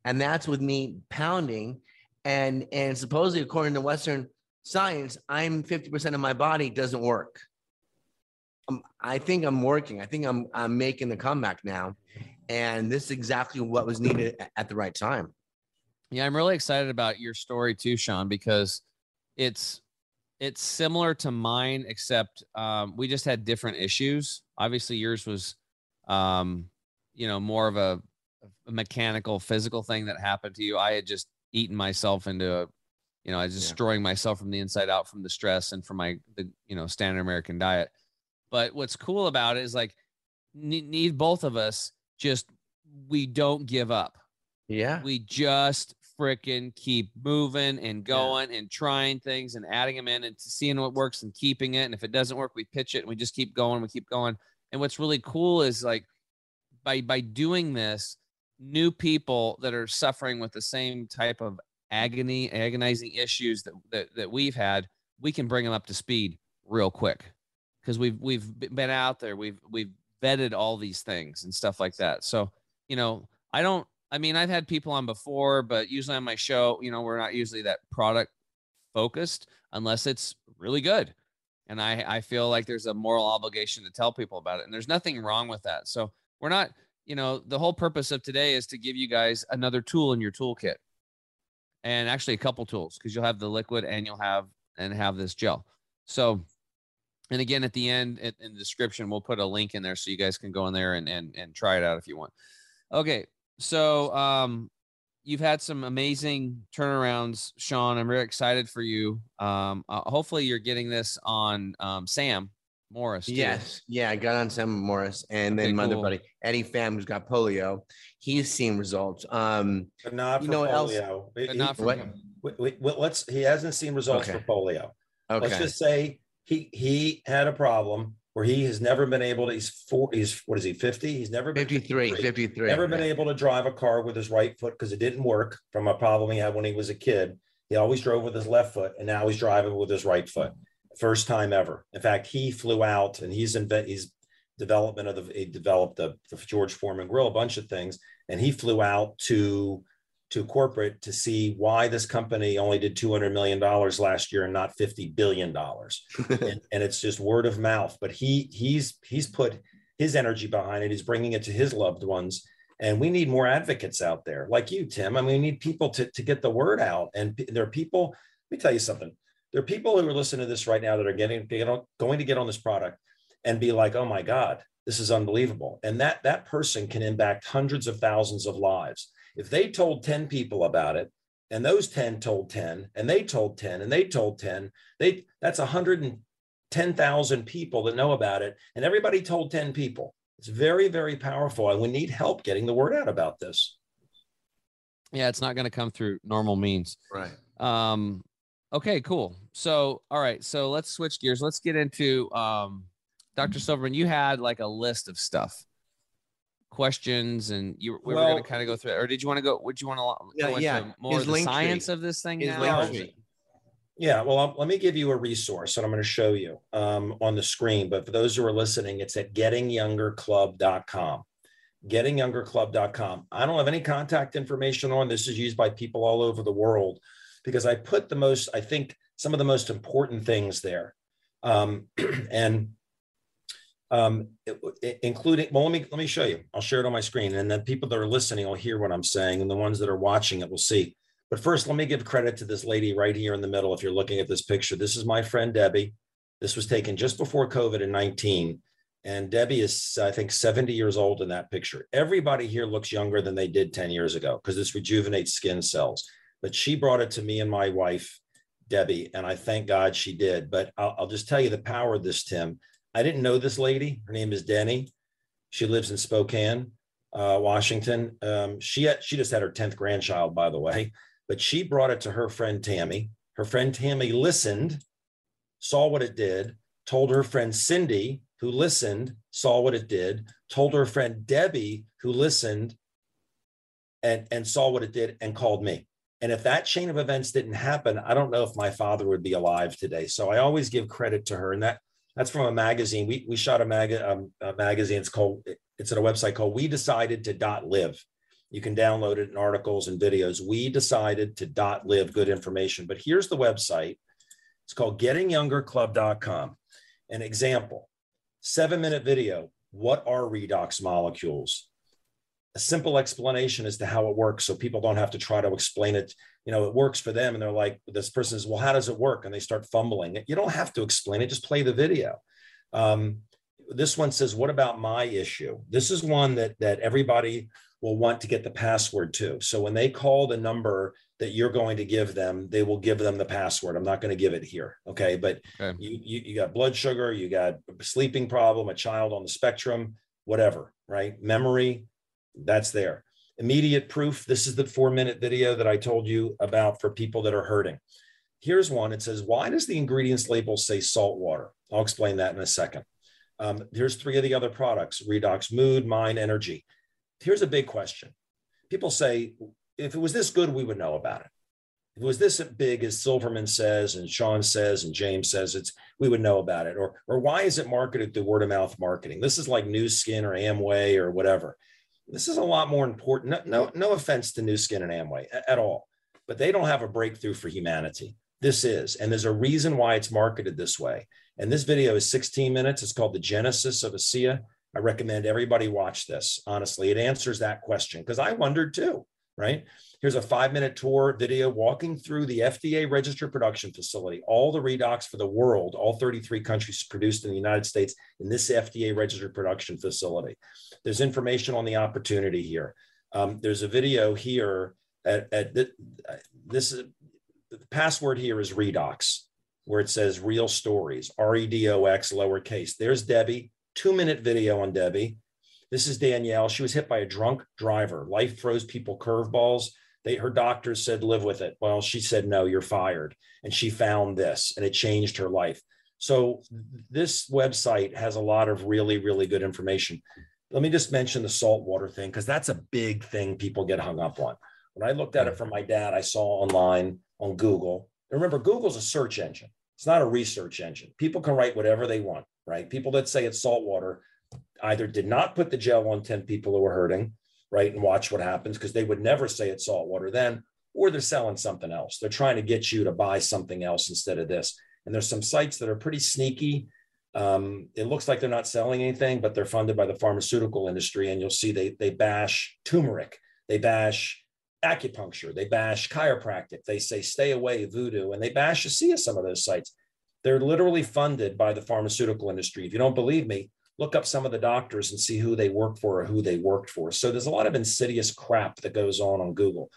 And that's with me pounding. And and supposedly according to western science i'm 50% of my body doesn't work. Um, i think i'm working. I think i'm i'm making the comeback now. And this is exactly what was needed at the right time. Yeah, I'm really excited about your story too, Sean, because it's it's similar to mine, except um, we just had different issues. Obviously, yours was, um, you know, more of a, a, mechanical, physical thing that happened to you. I had just eaten myself into a, you know, I was yeah. destroying myself from the inside out from the stress and from my the you know standard American diet. But what's cool about it is like need, need both of us just we don't give up. Yeah. We just freaking keep moving and going yeah. and trying things and adding them in and seeing what works and keeping it. And if it doesn't work, we pitch it and we just keep going. We keep going. And what's really cool is like by by doing this, new people that are suffering with the same type of agony, agonizing issues that that, that we've had, we can bring them up to speed real quick because we've we've been out there. We've we've vetted all these things and stuff like that. So, you know, I don't, I mean, I've had people on before, but usually on my show, you know, we're not usually that product focused unless it's really good. And I, I feel like there's a moral obligation to tell people about it. And there's nothing wrong with that. So we're not, you know, the whole purpose of today is to give you guys another tool in your toolkit and actually a couple tools because you'll have the liquid and you'll have and have this gel. So and again, at the end in the description, we'll put a link in there so you guys can go in there and and, and try it out if you want. Okay, so um, you've had some amazing turnarounds, Sean. I'm very excited for you. Um, uh, hopefully, you're getting this on um, Sam Morris. Too. Yes, yeah, I got on Sam Morris, and okay, then my cool. other buddy Eddie Pham, who's got polio. He's seen results. Um, but not you know polio. Else? not for what? Wait, wait, let's. He hasn't seen results okay. for polio. Okay. Let's just say he he had a problem where he has never been able to he's four he's what is he 50 he's never been 53 53, 53 never been able to drive a car with his right foot because it didn't work from a problem he had when he was a kid. He always drove with his left foot and now he's driving with his right foot. First time ever. In fact he flew out and he's invent he's development of the he developed the, the george foreman grill a bunch of things and he flew out to to corporate to see why this company only did $200 million last year and not $50 billion. (laughs) and, and, it's just word of mouth, but he he's, he's put his energy behind it. He's bringing it to his loved ones. And we need more advocates out there like you, Tim. I mean, we need people to, to get the word out. And there are people, let me tell you something. There are people who are listening to this right now that are getting, going to get on this product and be like, oh my God, this is unbelievable. And that, that person can impact hundreds of thousands of lives if they told 10 people about it, and those 10 told 10, and they told 10, and they told 10, they that's 110,000 people that know about it, and everybody told 10 people. It's very, very powerful, and we need help getting the word out about this. Yeah, it's not going to come through normal means. Right. Um, okay, cool. So, all right, so let's switch gears. Let's get into um, Dr. Silverman. You had like a list of stuff questions and you we were going to kind of go through it, or did you want to go? Would you want to Yeah, yeah. more the link tree. science of this thing now? link or is tree. it- Yeah, well, I'll, let me give you a resource that I'm going to show you um, on the screen. But for those who are listening, it's at gettingyoungerclub.com. Gettingyoungerclub.com. I don't have any contact information on this. is used by people all over the world because I put the most, I think, some of the most important things there, um, (clears throat) and um, including. Well, let me let me show you. I'll share it on my screen, and then people that are listening will hear what I'm saying, and the ones that are watching it will see. But first, let me give credit to this lady right here in the middle. If you're looking at this picture, this is my friend Debbie. This was taken just before COVID in 19. And Debbie is, I think, 70 years old in that picture. Everybody here looks younger than they did 10 years ago because this rejuvenates skin cells. But she brought it to me and my wife, Debbie, and I thank God she did. But I'll, I'll just tell you the power of this, Tim. I didn't know this lady. Her name is Denny. She lives in Spokane, uh, Washington. Um, she had, she just had her 10th grandchild, by the way but she brought it to her friend Tammy. Her friend Tammy listened, saw what it did, told her friend Cindy, who listened, saw what it did, told her friend Debbie, who listened and, and saw what it did, and called me. And if that chain of events didn't happen, I don't know if my father would be alive today. So I always give credit to her. And that that's from a magazine. We, we shot a, mag, um, a magazine. It's called, it's at a website called We Decided to Dot Live. You can download it in articles and videos. We decided to dot live good information. But here's the website. It's called gettingyoungerclub.com. An example, seven minute video. What are redox molecules? A simple explanation as to how it works so people don't have to try to explain it. You know, it works for them. And they're like, this person is, well, how does it work? And they start fumbling. You don't have to explain it, just play the video. Um, this one says, what about my issue? This is one that that everybody will want to get the password to. So when they call the number that you're going to give them, they will give them the password. I'm not going to give it here. Okay. But Okay. you, you, you got blood sugar, you got a sleeping problem, a child on the spectrum, whatever, right? Memory, that's there. Immediate proof. This is the four minute video that I told you about for people that are hurting. Here's one. It says, why does the ingredients label say salt water? I'll explain that in a second. Um, here's three of the other products, Redox Mood, Mind, Energy here's a big question. People say, if it was this good, we would know about it. If it was this big as Silverman says, and Sean says, and James says, it's we would know about it. Or, or why is it marketed through word of mouth marketing? This is like Nu Skin or Amway or whatever. This is a lot more important. No, no, no offense to Nu Skin and Amway at all, but they don't have a breakthrough for humanity. This is, and there's a reason why it's marketed this way. And this video is 16 minutes. It's called The Genesis of ASEA. I recommend everybody watch this. Honestly, it answers that question because I wondered too, right? Here's a five minute tour video walking through the FDA registered production facility, all the redox for the world, all 33 countries produced in the United States in this FDA registered production facility. There's information on the opportunity here. Um, there's a video here at, at th- this is the password here is redox, where it says real stories, R E D O X lowercase. There's Debbie two minute video on Debbie. This is Danielle. She was hit by a drunk driver. Life throws people curveballs. They, her doctors said, live with it. Well, she said, no, you're fired. And she found this and it changed her life. So this website has a lot of really, really good information. Let me just mention the saltwater thing, because that's a big thing people get hung up on. When I looked at it mm. from my dad, I saw online on Google. Remember, Google's a search engine. It's not a research engine. People can write whatever they want right? People that say it's salt water either did not put the gel on 10 people who were hurting, right? And watch what happens because they would never say it's salt water then, or they're selling something else. They're trying to get you to buy something else instead of this. And there's some sites that are pretty sneaky. Um, it looks like they're not selling anything, but they're funded by the pharmaceutical industry. And you'll see they, they bash turmeric, they bash acupuncture, they bash chiropractic, they say stay away voodoo, and they bash ASEA some of those sites. They're literally funded by the pharmaceutical industry. If you don't believe me, look up some of the doctors and see who they work for or who they worked for. So there's a lot of insidious crap that goes on on Google.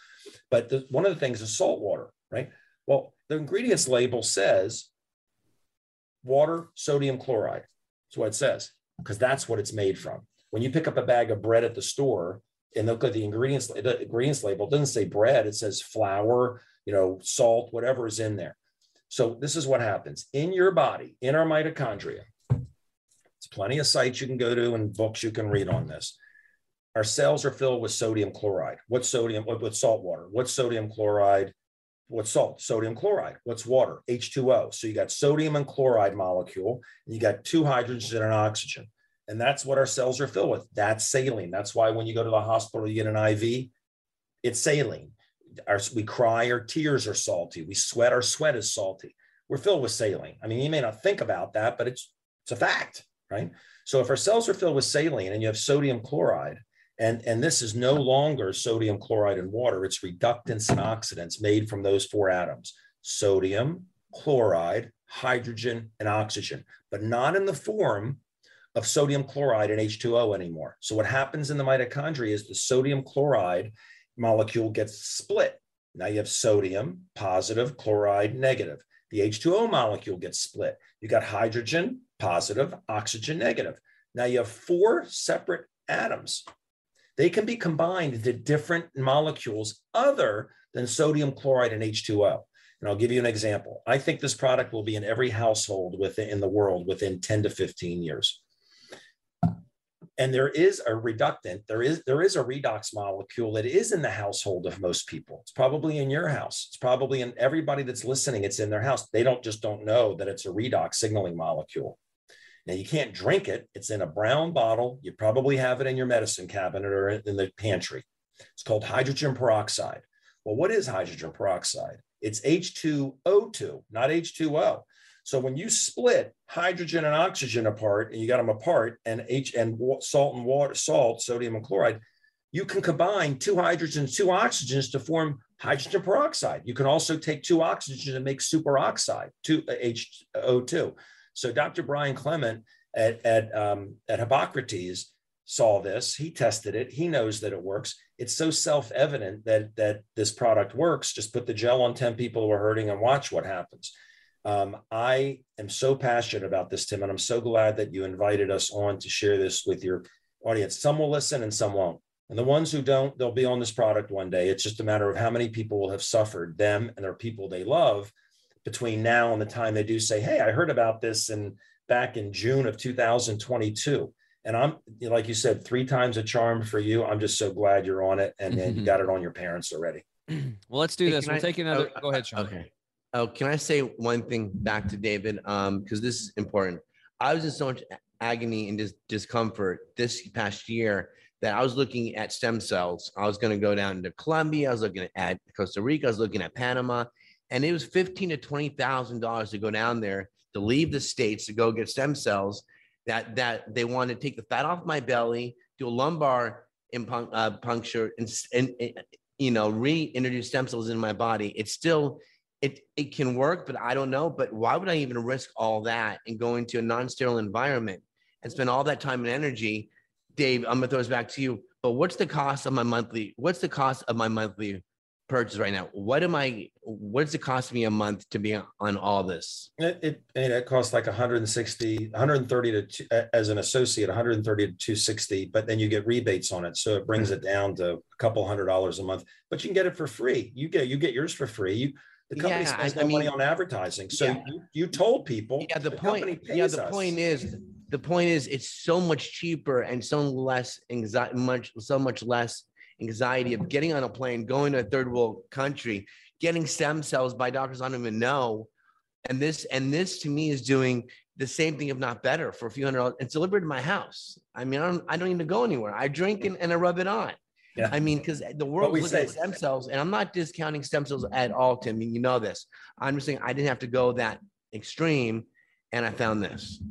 But the, one of the things is salt water, right? Well, the ingredients label says water, sodium chloride. That's what it says, because that's what it's made from. When you pick up a bag of bread at the store and look at the ingredients, the ingredients label, doesn't say bread, it says flour, you know, salt, whatever is in there. So this is what happens in your body, in our mitochondria. Plenty of sites you can go to and books you can read on this. our cells are filled with sodium chloride. What's sodium? What, with salt water? What's sodium chloride? What's salt? Sodium chloride. What's water? H2O. So you got sodium and chloride molecule, and you got two hydrogens and an oxygen. And that's what our cells are filled with. That's saline. That's why when you go to the hospital, you get an IV, it's saline. Our, we cry, our tears are salty. We sweat, our sweat is salty. We're filled with saline. I mean, you may not think about that, but it's it's a fact, right? So if our cells are filled with saline and you have sodium chloride, and, and this is no longer sodium chloride in water, it's reductants and oxidants made from those four atoms sodium, chloride, hydrogen, and oxygen, but not in the form of sodium chloride and H2O anymore. So, what happens in the mitochondria is the sodium chloride molecule gets split. Now you have sodium, positive, chloride, negative. The H2O molecule gets split. You got hydrogen, positive, oxygen, negative. Now you have four separate atoms they can be combined into different molecules other than sodium chloride and H2O. And I'll give you an example. I think this product will be in every household within in the world within 10 to 15 years. And there is a reductant, there is there is a redox molecule that is in the household of most people. It's probably in your house. It's probably in everybody that's listening, it's in their house. They don't just don't know that it's a redox signaling molecule. Now you can't drink it. It's in a brown bottle. You probably have it in your medicine cabinet or in the pantry. It's called hydrogen peroxide. Well, what is hydrogen peroxide? It's H2O2, not H2O. So when you split hydrogen and oxygen apart and you got them apart and H and salt and water, salt, sodium and chloride, you can combine two hydrogens, two oxygens to form hydrogen peroxide. You can also take two oxygens and make superoxide, two uh, HO2. So Dr. Brian Clement at, at, um, at Hippocrates saw this. He tested it. He knows that it works. It's so self-evident that that this product works. Just put the gel on 10 people who are hurting and watch what happens. Um, I am so passionate about this, Tim, and I'm so glad that you invited us on to share this with your audience. Some will listen and some won't. And the ones who don't, they'll be on this product one day. It's just a matter of how many people will have suffered, them and their people they love, between now and the time they do say, Hey, I heard about this and back in June of 2022. And I'm like you said, three times a charm for you. I'm just so glad you're on it and, and you got it on your parents already. (clears throat) Well, let's do hey, this. We'll I, take another. Oh, go ahead, Sean. Okay. Oh, can I say one thing back to David? Um, because this is important. I was in so much agony and dis- discomfort this past year that I was looking at stem cells. I was going to go down to Colombia. I was looking at Costa Rica. I was looking at Panama and it was fifteen to twenty thousand dollars to go down there to leave the states to go get stem cells. That that they wanted to take the fat off my belly, do a lumbar impun- uh, puncture, and, and, and you know reintroduce stem cells in my body. It's still it it can work, but I don't know. But why would I even risk all that and go into a non-sterile environment and spend all that time and energy? Dave, I'm gonna throw this back to you. But what's the cost of my monthly? What's the cost of my monthly purchase right now. What am I? what does it cost me a month to be on all this? It it, it costs like 160, 130 to as an associate, 130 to 260, but then you get rebates on it, so it brings hmm. it down to a couple hundred dollars a month. But you can get it for free. You get you get yours for free. You the company yeah, spends no I mean, money on advertising, so yeah. you, you told people. Yeah, the, the point. Yeah, the us. point is the point is it's so much cheaper and so less anxiety, much so much less anxiety of getting on a plane, going to a third world country, getting stem cells by doctors I don't even know. And this, and this to me is doing the same thing, if not better, for a few hundred dollars. It's delivered to my house. I mean, I don't, I don't need to go anywhere. I drink and, and I rub it on. Yeah. I mean, because the world looking say, at stem cells, and I'm not discounting stem cells at all, Tim. I mean, you know this. I'm just saying I didn't have to go that extreme, and I found this.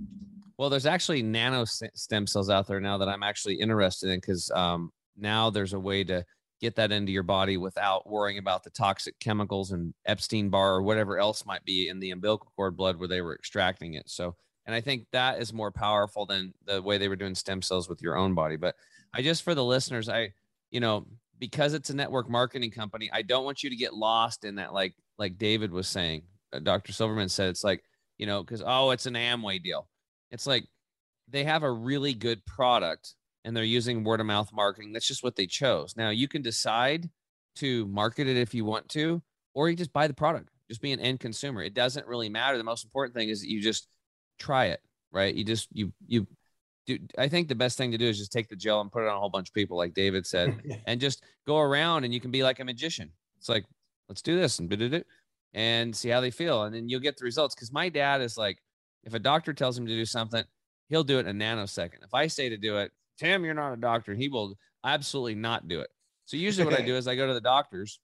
Well, there's actually nano stem cells out there now that I'm actually interested in because um, now there's a way to get that into your body without worrying about the toxic chemicals and Epstein Barr or whatever else might be in the umbilical cord blood where they were extracting it. So, and I think that is more powerful than the way they were doing stem cells with your own body. But I just, for the listeners, I, you know, because it's a network marketing company, I don't want you to get lost in that, like, like David was saying, uh, Dr. Silverman said, it's like, you know, because, oh, it's an Amway deal. It's like they have a really good product and they're using word of mouth marketing. That's just what they chose. Now you can decide to market it if you want to, or you just buy the product, just be an end consumer. It doesn't really matter. The most important thing is that you just try it, right? You just, you, you do, I think the best thing to do is just take the gel and put it on a whole bunch of people, like David said, (laughs) and just go around and you can be like a magician. It's like, let's do this and do it and see how they feel. And then you'll get the results. Cause my dad is like, if a doctor tells him to do something, he'll do it in a nanosecond. If I say to do it, Tim, you're not a doctor, he will absolutely not do it. So usually what I do (laughs) is I go to the doctors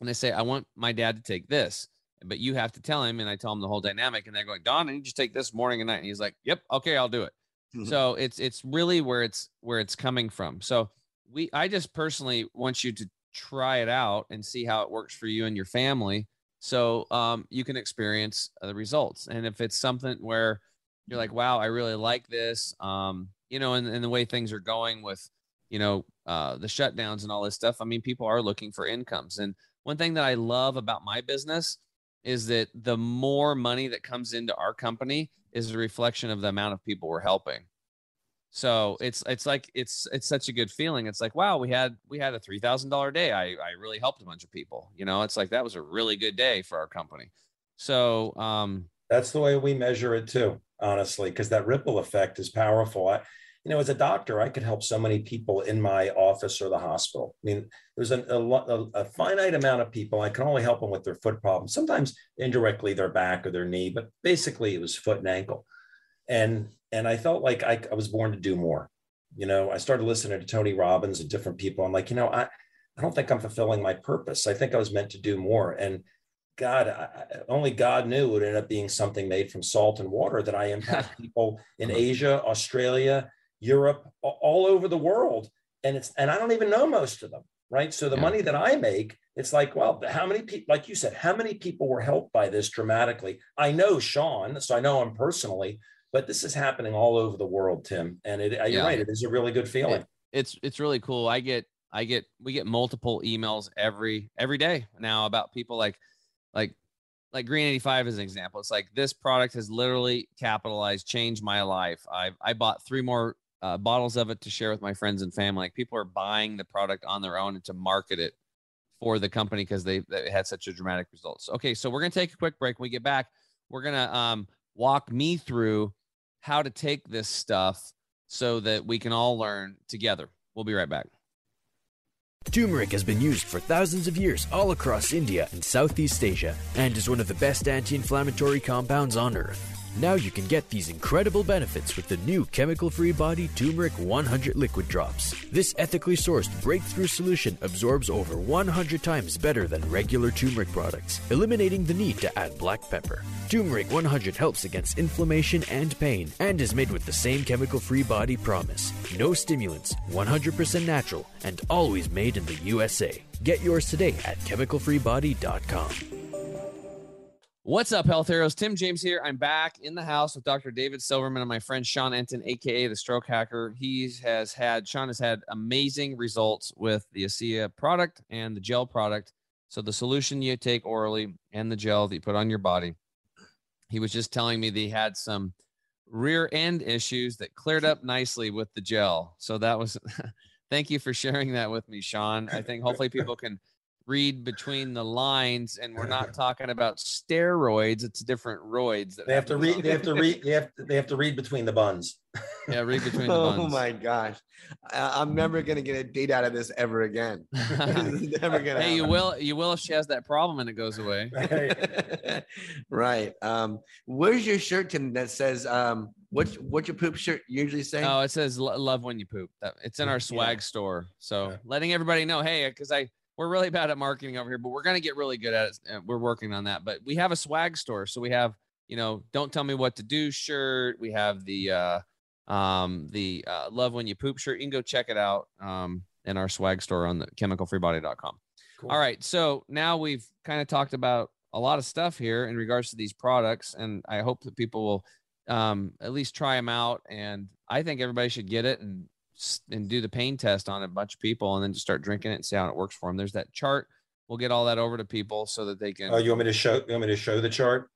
and they say, I want my dad to take this, but you have to tell him. And I tell him the whole dynamic. And they're going, Don, I need you to take this morning and night. And he's like, Yep, okay, I'll do it. Mm-hmm. So it's it's really where it's where it's coming from. So we I just personally want you to try it out and see how it works for you and your family so um, you can experience the results and if it's something where you're like wow i really like this um, you know and, and the way things are going with you know uh, the shutdowns and all this stuff i mean people are looking for incomes and one thing that i love about my business is that the more money that comes into our company is a reflection of the amount of people we're helping so it's it's like it's it's such a good feeling. It's like wow, we had we had a three thousand dollar day. I I really helped a bunch of people. You know, it's like that was a really good day for our company. So um, that's the way we measure it too, honestly, because that ripple effect is powerful. I, you know, as a doctor, I could help so many people in my office or the hospital. I mean, there's a, a, a finite amount of people. I can only help them with their foot problems. Sometimes indirectly their back or their knee, but basically it was foot and ankle. And and I felt like I, I was born to do more. You know, I started listening to Tony Robbins and different people. I'm like, you know, I, I don't think I'm fulfilling my purpose. I think I was meant to do more. And God, I, only God knew it would end up being something made from salt and water that I impact (laughs) people in Asia, Australia, Europe, all over the world. And it's, and I don't even know most of them. Right. So the yeah. money that I make, it's like, well, how many people, like you said, how many people were helped by this dramatically? I know Sean, so I know him personally, but this is happening all over the world, Tim. And it, you're right, it is a really good feeling. It, it's it's really cool. I get I get we get multiple emails every every day now about people like like like Green 85 is an example. It's like this product has literally capitalized, changed my life. I I bought three more uh, bottles of it to share with my friends and family. Like people are buying the product on their own and to market it for the company because they, they had such a dramatic results. Okay, so we're gonna take a quick break. When we get back, we're gonna um, walk me through how to take this stuff so that we can all learn together. We'll be right back. Turmeric has been used for thousands of years all across India and Southeast Asia and is one of the best anti inflammatory compounds on earth. Now you can get these incredible benefits with the new chemical free body Turmeric 100 liquid drops. This ethically sourced breakthrough solution absorbs over 100 times better than regular turmeric products, eliminating the need to add black pepper. Turmeric 100 helps against inflammation and pain and is made with the same chemical free body promise. No stimulants, 100% natural, and always made in the USA. Get yours today at chemicalfreebody.com. What's up, health heroes? Tim James here. I'm back in the house with Dr. David Silverman and my friend Sean Enton, aka the Stroke Hacker. He has had Sean has had amazing results with the ASEA product and the gel product. So the solution you take orally and the gel that you put on your body. He was just telling me that he had some rear end issues that cleared up nicely with the gel. So that was (laughs) thank you for sharing that with me, Sean. I think hopefully people can read between the lines and we're not (laughs) talking about steroids it's different roids that they have to read they have to read they have to, they have to read between the buns. (laughs) Yeah read between the oh buns. oh my gosh. I'm never gonna get a date out of this ever again. (laughs) Never gonna hey you will you will if she has that problem and it goes away. Right, right. um where's your shirt tim that says um what's what's your poop shirt usually say? Oh it says love when you poop. It's in our swag yeah. store. So letting everybody know hey because i we're really (laughs) bad at marketing over here, but we're going to get really good at it. We're working on that. But we have a swag store. So we have, you know, don't tell me what to do shirt. We have the, uh, um, the uh, love when you poop shirt. You can go check it out um, in our swag store on the chemicalfreebody.com. Cool. All right. So now we've kind of talked about a lot of stuff here in regards to these products. And I hope that people will um, at least try them out. And I think everybody should get it and and do the pain test on a bunch of people and then just start drinking it and see how it works for them. There's that chart. We'll get all that over to people so that they can. Oh, you want me to show? You want me to show the chart?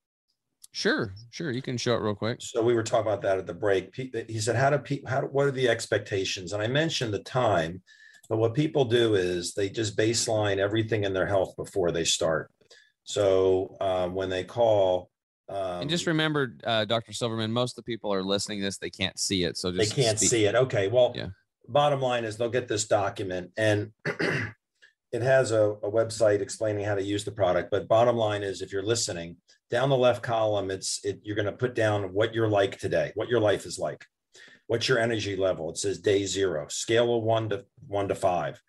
Sure, sure. You can show it real quick. So we were talking about that at the break. He said, "How do people? How? What are the expectations?" And I mentioned the time, but what people do is they just baseline everything in their health before they start. So um, when they call, Um, and just remember, uh, Dr. Silverman, most of the people are listening to this, they can't see it. So they can't speak- see it. Okay. Well, Yeah. bottom line is they'll get this document and (clears throat) it has a, a website explaining how to use the product. But bottom line is if you're listening, down the left column, it's it, you're going to put down what you're like today, what your life is like. What's your energy level? It says day zero, scale of one to one to five.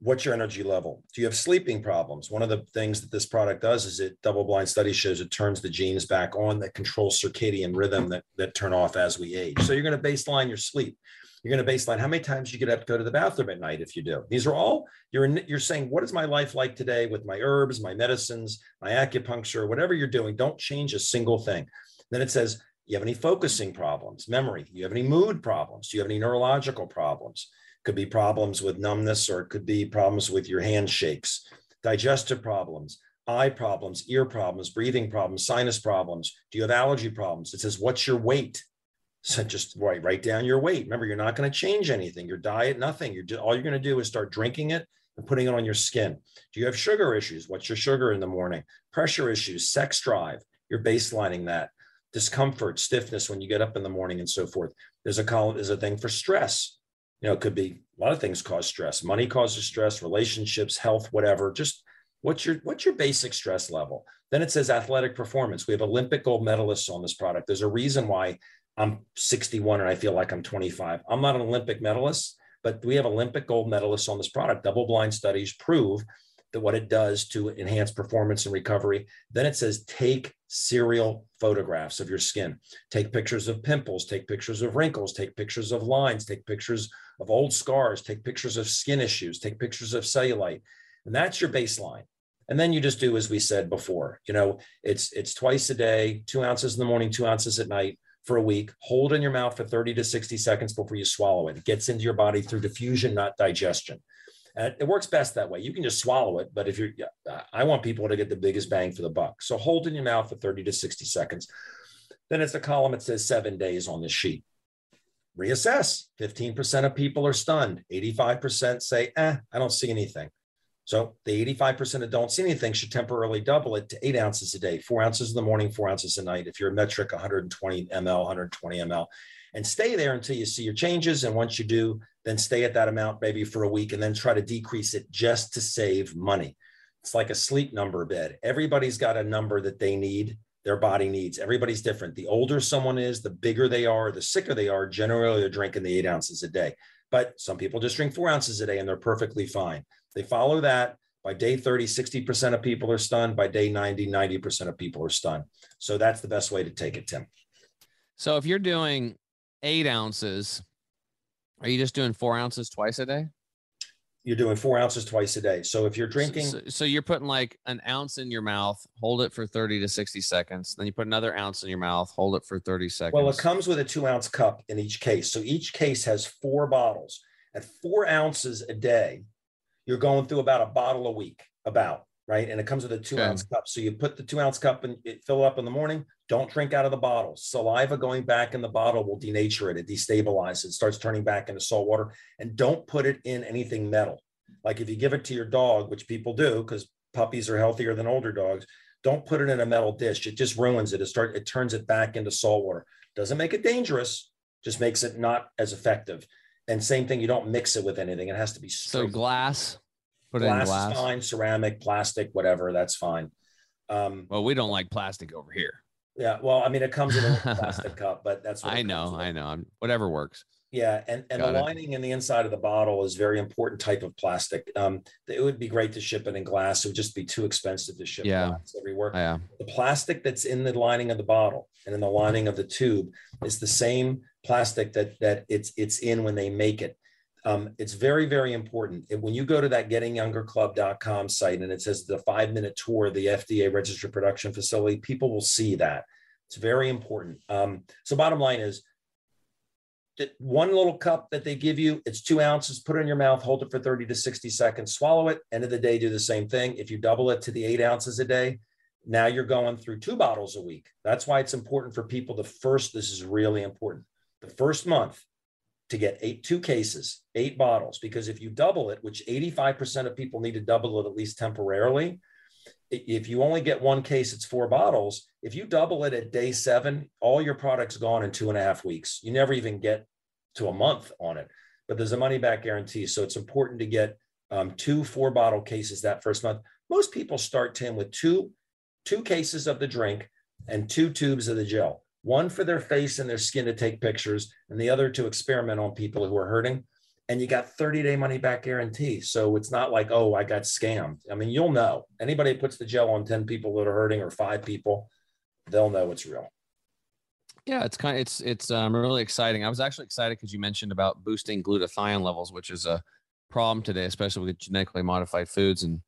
What's your energy level? Do you have sleeping problems? One of the things that this product does is it double blind study shows it turns the genes back on that control circadian rhythm that, that turn off as we age. So you're going to baseline your sleep. You're going to baseline how many times you get up to go to the bathroom at night if you do. These are all you're in, you're saying what is my life like today with my herbs, my medicines, my acupuncture, whatever you're doing. Don't change a single thing. Then it says you have any focusing problems, memory? You have any mood problems? Do you have any neurological problems? Could be problems with numbness, or it could be problems with your handshakes, digestive problems, eye problems, ear problems, breathing problems, sinus problems. Do you have allergy problems? It says, what's your weight? (laughs) So just write, write down your weight. Remember, you're not going to change anything. Your diet, nothing. You're just, all you're going to do is start drinking it and putting it on your skin. Do you have sugar issues? What's your sugar in the morning? Pressure issues, sex drive. You're baselining that. Discomfort, stiffness when you get up in the morning, and so forth. There's a column. There's a thing for stress. Know, it could be a lot of things cause stress. Money causes stress. Relationships, health, whatever. Just what's your what's your basic stress level? Then it says athletic performance. We have Olympic gold medalists on this product. There's a reason why I'm 61 and I feel like I'm 25. I'm not an Olympic medalist, but we have Olympic gold medalists on this product. Double blind studies prove that what it does to enhance performance and recovery. Then it says take serial photographs of your skin. Take pictures of pimples, take pictures of wrinkles, take pictures of lines, take pictures of old scars, take pictures of skin issues, take pictures of cellulite. And that's your baseline. And then you just do as we said before. You know, it's it's twice a day, two ounces in the morning, two ounces at night for a week. Hold in your mouth for 30 to 60 seconds before you swallow it. It gets into your body through diffusion, not digestion. And it works best that way. You can just swallow it, but if you're, I want people to get the biggest bang for the buck. So hold in your mouth for 30 to 60 seconds. Then it's a column that says seven days on the sheet. Reassess. 15% of people are stunned. 85% say, eh, I don't see anything. So the 85% that don't see anything should temporarily double it to eight ounces a day, four ounces in the morning, four ounces at night. If you're a metric, 120 ml, 120 ml, and stay there until you see your changes. And once you do, then stay at that amount maybe for a week and then try to decrease it just to save money. It's like a sleep number bed. Everybody's got a number that they need, their body needs. Everybody's different. The older someone is, the bigger they are, the sicker they are. Generally, they're drinking the eight ounces a day. But some people just drink four ounces a day and they're perfectly fine. They follow that. By day 30, 60% of people are stunned. By day 90, 90% of people are stunned. So that's the best way to take it, Tim. So if you're doing eight ounces, are you just doing four ounces twice a day? You're doing four ounces twice a day. So if you're drinking, So, so you're putting like an ounce in your mouth, hold it for 30 to 60 seconds. Then you put another ounce in your mouth, hold it for 30 seconds. well, it comes with a two ounce cup in each case. So each case has four bottles. At four ounces a day, you're going through about a bottle a week, about right. And it comes with a two Okay. ounce cup. So you put the two ounce cup and it fill it up in the morning. Don't drink out of the bottle. Saliva going back in the bottle will denature it. It destabilizes it, starts turning back into salt water. And don't put it in anything metal. Like if you give it to your dog, which people do because puppies are healthier than older dogs, don't put it in a metal dish. It just ruins it. It start it turns it back into salt water. Doesn't make it dangerous, just makes it not as effective. And same thing, you don't mix it with anything. It has to be straight. so glass, put it in glass, glass. is fine, ceramic, plastic, whatever, that's fine. Um, Well, we don't like plastic over here. yeah, well, I mean, it comes in a (laughs) plastic cup, but that's what I know. I know. I'm, whatever works. Yeah, and, and Got the it. lining in the inside of the bottle is very important type of plastic. Um, it would be great to ship it in glass. It would just be too expensive to ship Yeah. glass everywhere. Yeah. The plastic that's in the lining of the bottle and in the lining of the tube is the same plastic that that it's it's in when they make it. Um, it's very, very important. When you go to that gettingyoungerclub.com site and it says the five minute tour of the FDA registered production facility, people will see that. It's very important. Um, so, bottom line is that one little cup that they give you, it's two ounces, put it in your mouth, hold it for 30 to 60 seconds, swallow it. End of the day, do the same thing. If you double it to the eight ounces a day, now you're going through two bottles a week. That's why it's important for people The first, this is really important, the first month to get eight, two cases, eight bottles, because if you double it, which 85% of people need to double it at least temporarily, If you only get one case, it's four bottles. If you double it at day seven, all your product's gone in two and a half weeks. You never even get to a month on it, but there's a money back guarantee. So it's important to get um, two four bottle cases that first month. Most people start Tim with two two cases of the drink and two tubes of the gel, one for their face and their skin to take pictures, and the other to experiment on people who are hurting. And you got 30 day money back guarantee. So it's not like, oh, I got scammed. I mean, you'll know. Anybody puts the gel on 10 people that are hurting or five people, they'll know it's real. Yeah, it's kind of it's it's um, really exciting. I was actually excited because you mentioned about boosting glutathione levels, which is a problem today, especially with genetically modified foods and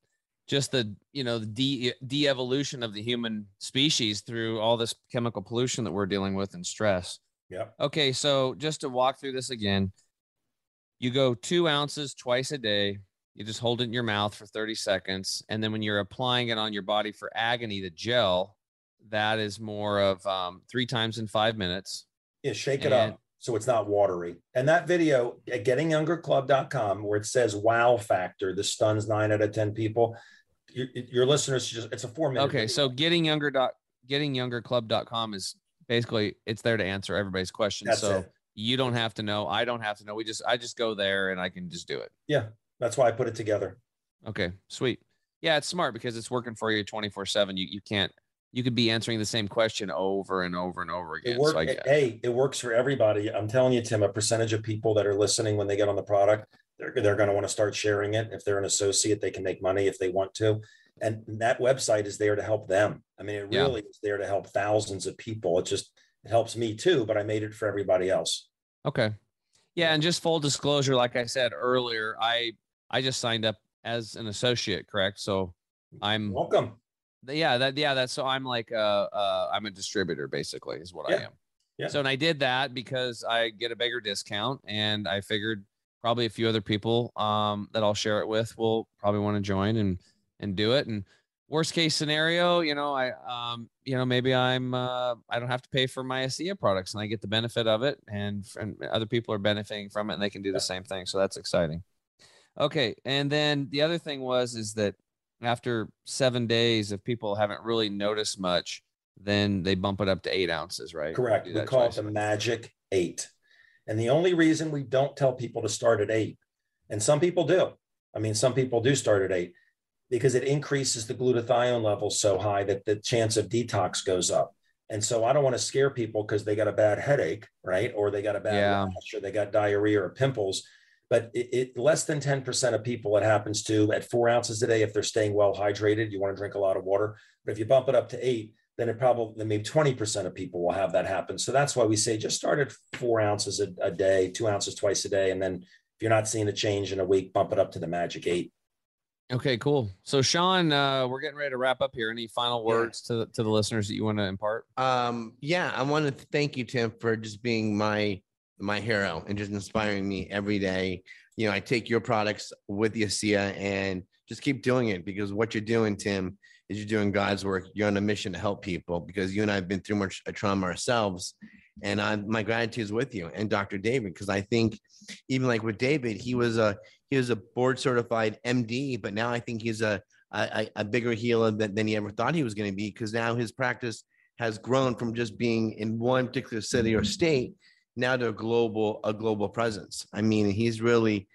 just the you know the de- de-evolution of the human species through all this chemical pollution that we're dealing with and stress. Yeah. Okay, so just to walk through this again, you go two ounces twice a day. You just hold it in your mouth for 30 seconds, and then when you're applying it on your body for agony, the gel, that is more of um, three times in five minutes. Yeah, shake it and, up so it's not watery. And that video at gettingyoungerclub.com where it says wow factor, this stuns nine out of 10 people. Your, your listeners just, it's a four minute. Okay. Video. So getting younger dot, gettingyoungerclub.com is basically, it's there to answer everybody's questions. That's so it. you don't have to know. I don't have to know. We just, I just go there and I can just do it. Yeah. That's why I put it together. Okay. Sweet. Yeah. It's smart because it's working for you 24 seven. You, you can't, you could be answering the same question over and over and over again. It work, so hey, it works for everybody. I'm telling you, Tim, a percentage of people that are listening when they get on the product, they're, they're going to want to start sharing it. If they're an associate, they can make money if they want to. And that website is there to help them. I mean, it really yeah. is there to help thousands of people. It just it helps me too, but I made it for everybody else. Okay. Yeah. And just full disclosure, like I said earlier, I I just signed up as an associate, correct? So I'm welcome yeah that yeah that's so i'm like uh uh i'm a distributor basically is what yeah. i am yeah so and i did that because i get a bigger discount and i figured probably a few other people um that i'll share it with will probably want to join and and do it and worst case scenario you know i um you know maybe i'm uh i don't have to pay for my ASEA products and i get the benefit of it and, and other people are benefiting from it and they can do yeah. the same thing so that's exciting okay and then the other thing was is that after seven days, if people haven't really noticed much, then they bump it up to eight ounces, right? Correct. We call it the magic eight. And the only reason we don't tell people to start at eight, and some people do, I mean, some people do start at eight because it increases the glutathione level so high that the chance of detox goes up. And so I don't want to scare people because they got a bad headache, right? Or they got a bad yeah. rash, or they got diarrhea or pimples but it, it, less than 10% of people it happens to at four ounces a day if they're staying well hydrated you want to drink a lot of water but if you bump it up to eight then it probably then maybe 20% of people will have that happen so that's why we say just start at four ounces a, a day two ounces twice a day and then if you're not seeing a change in a week bump it up to the magic eight Okay, cool. So, Sean, uh, we're getting ready to wrap up here. Any final words yeah. to, to the listeners that you want to impart? Um, yeah, I want to thank you, Tim, for just being my my hero and just inspiring me every day. You know, I take your products with the ASEA and just keep doing it because what you're doing, Tim, is you're doing God's work. You're on a mission to help people because you and I have been through much uh, trauma ourselves. And I, my gratitude is with you and Dr. David because I think even like with David, he was a he was a board certified MD, but now I think he's a a, a bigger healer than, than he ever thought he was going to be because now his practice has grown from just being in one particular city or state now to a global a global presence. I mean, he's really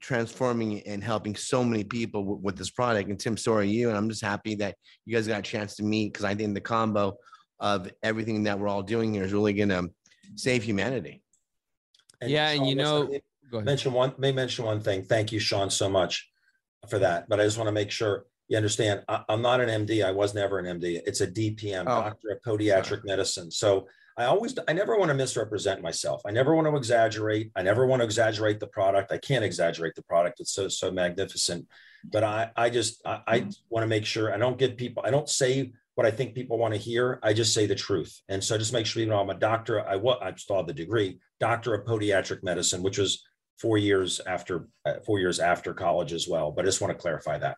transforming and helping so many people with, with this product. And Tim, so are you. And I'm just happy that you guys got a chance to meet because I think the combo of everything that we're all doing here is really going to save humanity. And yeah, and you know, mention one may mention one thing. Thank you, Sean, so much for that. But I just want to make sure you understand. I, am not an MD. I was never an MD. It's a DPM, oh. Doctor of Podiatric Medicine. So I always, I never want to misrepresent myself. I never want to exaggerate. I never want to exaggerate the product. I can't exaggerate the product. It's so, so magnificent. But I, I just, I, I want to make sure I don't get people, I don't say what I think people want to hear. I just say the truth. And so just make sure you know I'm a doctor. I what I still have the degree, doctor of podiatric medicine, which was four years after uh, four years after college as well. But I just want to clarify that.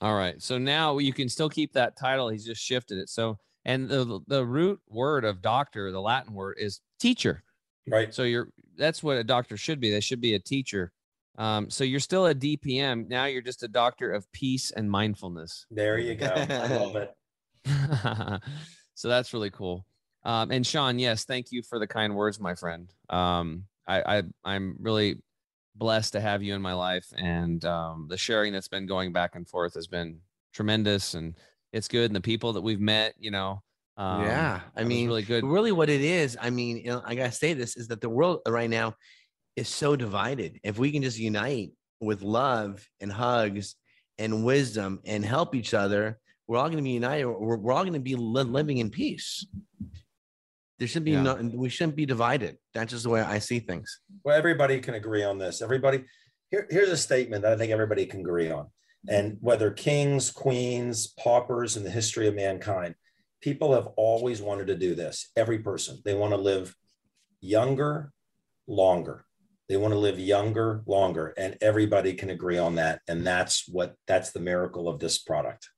All right. So now you can still keep that title. He's just shifted it. So, and the the root word of doctor, the Latin word is teacher. Right. So you're that's what a doctor should be. They should be a teacher. Um, so you're still a DPM. Now you're just a doctor of peace and mindfulness. There you go. I love it. (laughs) so that's really cool. Um, and Sean, yes, thank you for the kind words, my friend. Um, I, I I'm really blessed to have you in my life, and um, the sharing that's been going back and forth has been tremendous, and it's good. And the people that we've met, you know, um, yeah, I mean, really good. Really, what it is, I mean, you know, I gotta say this is that the world right now is so divided. If we can just unite with love and hugs and wisdom and help each other, we're all going to be united. We're, we're all going to be li- living in peace. There should be Yeah. no, we shouldn't be divided. That's just the way I see things. Well, everybody can agree on this. Everybody, here, here's a statement that I think everybody can agree on. And whether kings, queens, paupers in the history of mankind, people have always wanted to do this. Every person, they want to live younger, longer. They want to live younger, longer. And everybody can agree on that. And that's what, that's the miracle of this product.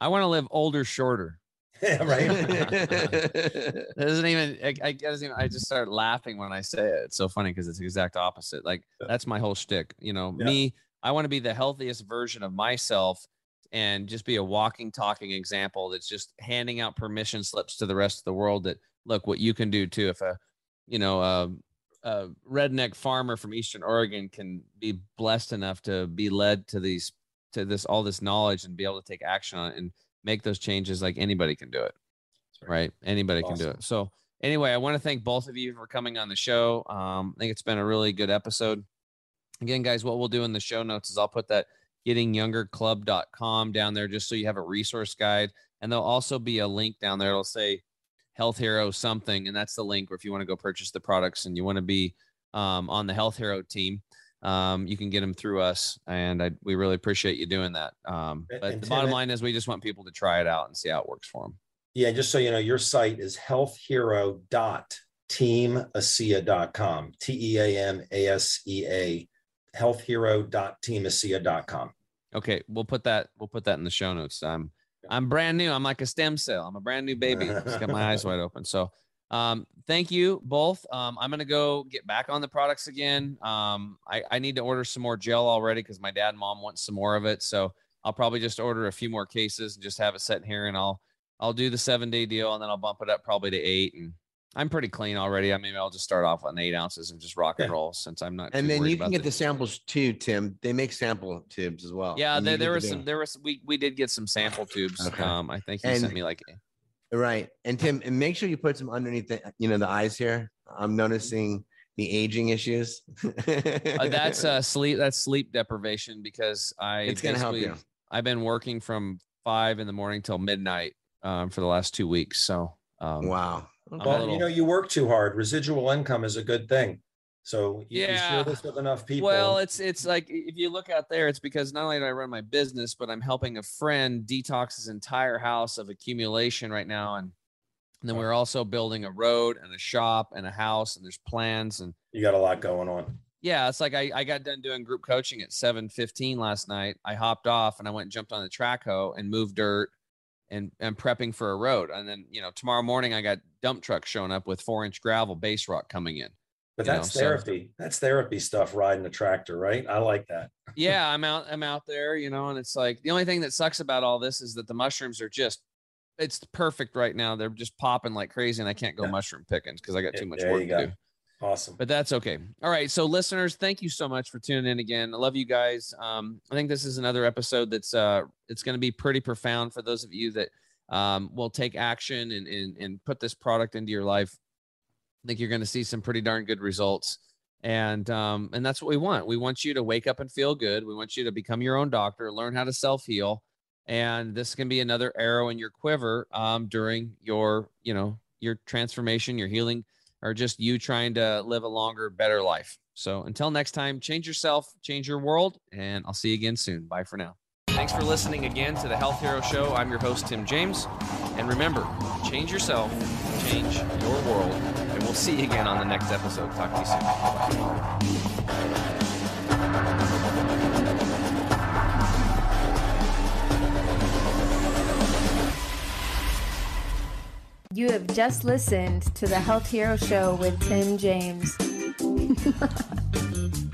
I want to live older, shorter. (laughs) right? (laughs) It doesn't even I, I doesn't even I just start laughing when I say it. It's so funny because it's the exact opposite. Like that's my whole shtick. You know, Yeah. me, I want to be the healthiest version of myself and just be a walking, talking example that's just handing out permission slips to the rest of the world that look what you can do too. If a you know a, a redneck farmer from Eastern Oregon can be blessed enough to be led to these to this all this knowledge and be able to take action on it and make those changes like anybody can do it right. anybody can do it. So anyway i want to thank both of you for coming on the show. Um, i think it's been a really good episode. Again guys what we'll do in the show notes is i'll put that gettingyoungerclub.com down there just so you have a resource guide. And there'll also be a link down there. It'll say health hero something and that's the link where if you want to go purchase the products and you want to be um, on the health hero team um, you can get them through us and I, we really appreciate you doing that um, but and the bottom it- line is we just want people to try it out and see how it works for them Yeah, just so you know, your site is healthhero.teamasea.com. T E A M A S E A, healthhero.teamasea.com. Okay, we'll put that we'll put that in the show notes. I'm I'm brand new. I'm like a stem cell. I'm a brand new baby. Just got my eyes (laughs) wide open. So um thank you both. Um I'm gonna go get back on the products again. Um I, I need to order some more gel already because my dad and mom want some more of it. So I'll probably just order a few more cases and just have it sitting here and I'll I'll do the seven day deal and then I'll bump it up probably to eight and I'm pretty clean already. I mean, I'll just start off on eight ounces and just rock and Yeah. roll since I'm not. and then you can get the- the samples too, Tim. They make sample tubes as well. Yeah, there, there to was some. There was we we did get some sample tubes. Okay. Um, I think he And- sent me like Right. And Tim, and make sure you put some underneath the, you know, the eyes here. I'm noticing the aging issues. uh, that's uh sleep. That's sleep deprivation because I. it's gonna help you. I've been working from five in the morning till midnight um, for the last two weeks. So um, Wow. Well, little- you know, you work too hard. Residual income is a good thing. So you, you Yeah. share this with enough people. Well, it's it's like if you look out there, it's because not only do I run my business, but I'm helping a friend detox his entire house of accumulation right now, and, and then we're also building a road and a shop and a house, and there's plans and you got a lot going on. yeah, it's like I, I got done doing group coaching at 7:15 last night. I hopped off and I went and jumped on the track hoe and moved dirt and and prepping for a road. And then, you know, tomorrow morning I got dump trucks showing up with four inch gravel base rock coming in. But You know, that's so- therapy. That's therapy stuff, riding a tractor, right? I like that. Yeah, (laughs) I'm out, I'm out there, you know, and it's like the only thing that sucks about all this is that the mushrooms are just it's perfect right now. They're just popping like crazy, and I can't go Yeah. much picking because I got too much There work you to go. do. Awesome. but that's okay. All right. So listeners, thank you so much for tuning in again. I love you guys. Um, I think this is another episode that's uh it's gonna be pretty profound for those of you that um will take action and and, and put this product into your life. I think you're gonna see some pretty darn good results. And um, and that's what we want. We want you to wake up and feel good. We want you to become your own doctor, learn how to self-heal. And this can be another arrow in your quiver um, during your, you know, your transformation, your healing or just you trying to live a longer, better life. So until next time, change yourself, change your world, and I'll see you again soon. Bye for now. Thanks for listening again to the Health Hero Show. I'm your host, Tim James. And remember, change yourself, change your world, and we'll see you again on the next episode. Talk to you soon. You have just listened to the Health Hero Show with Tim James. (laughs)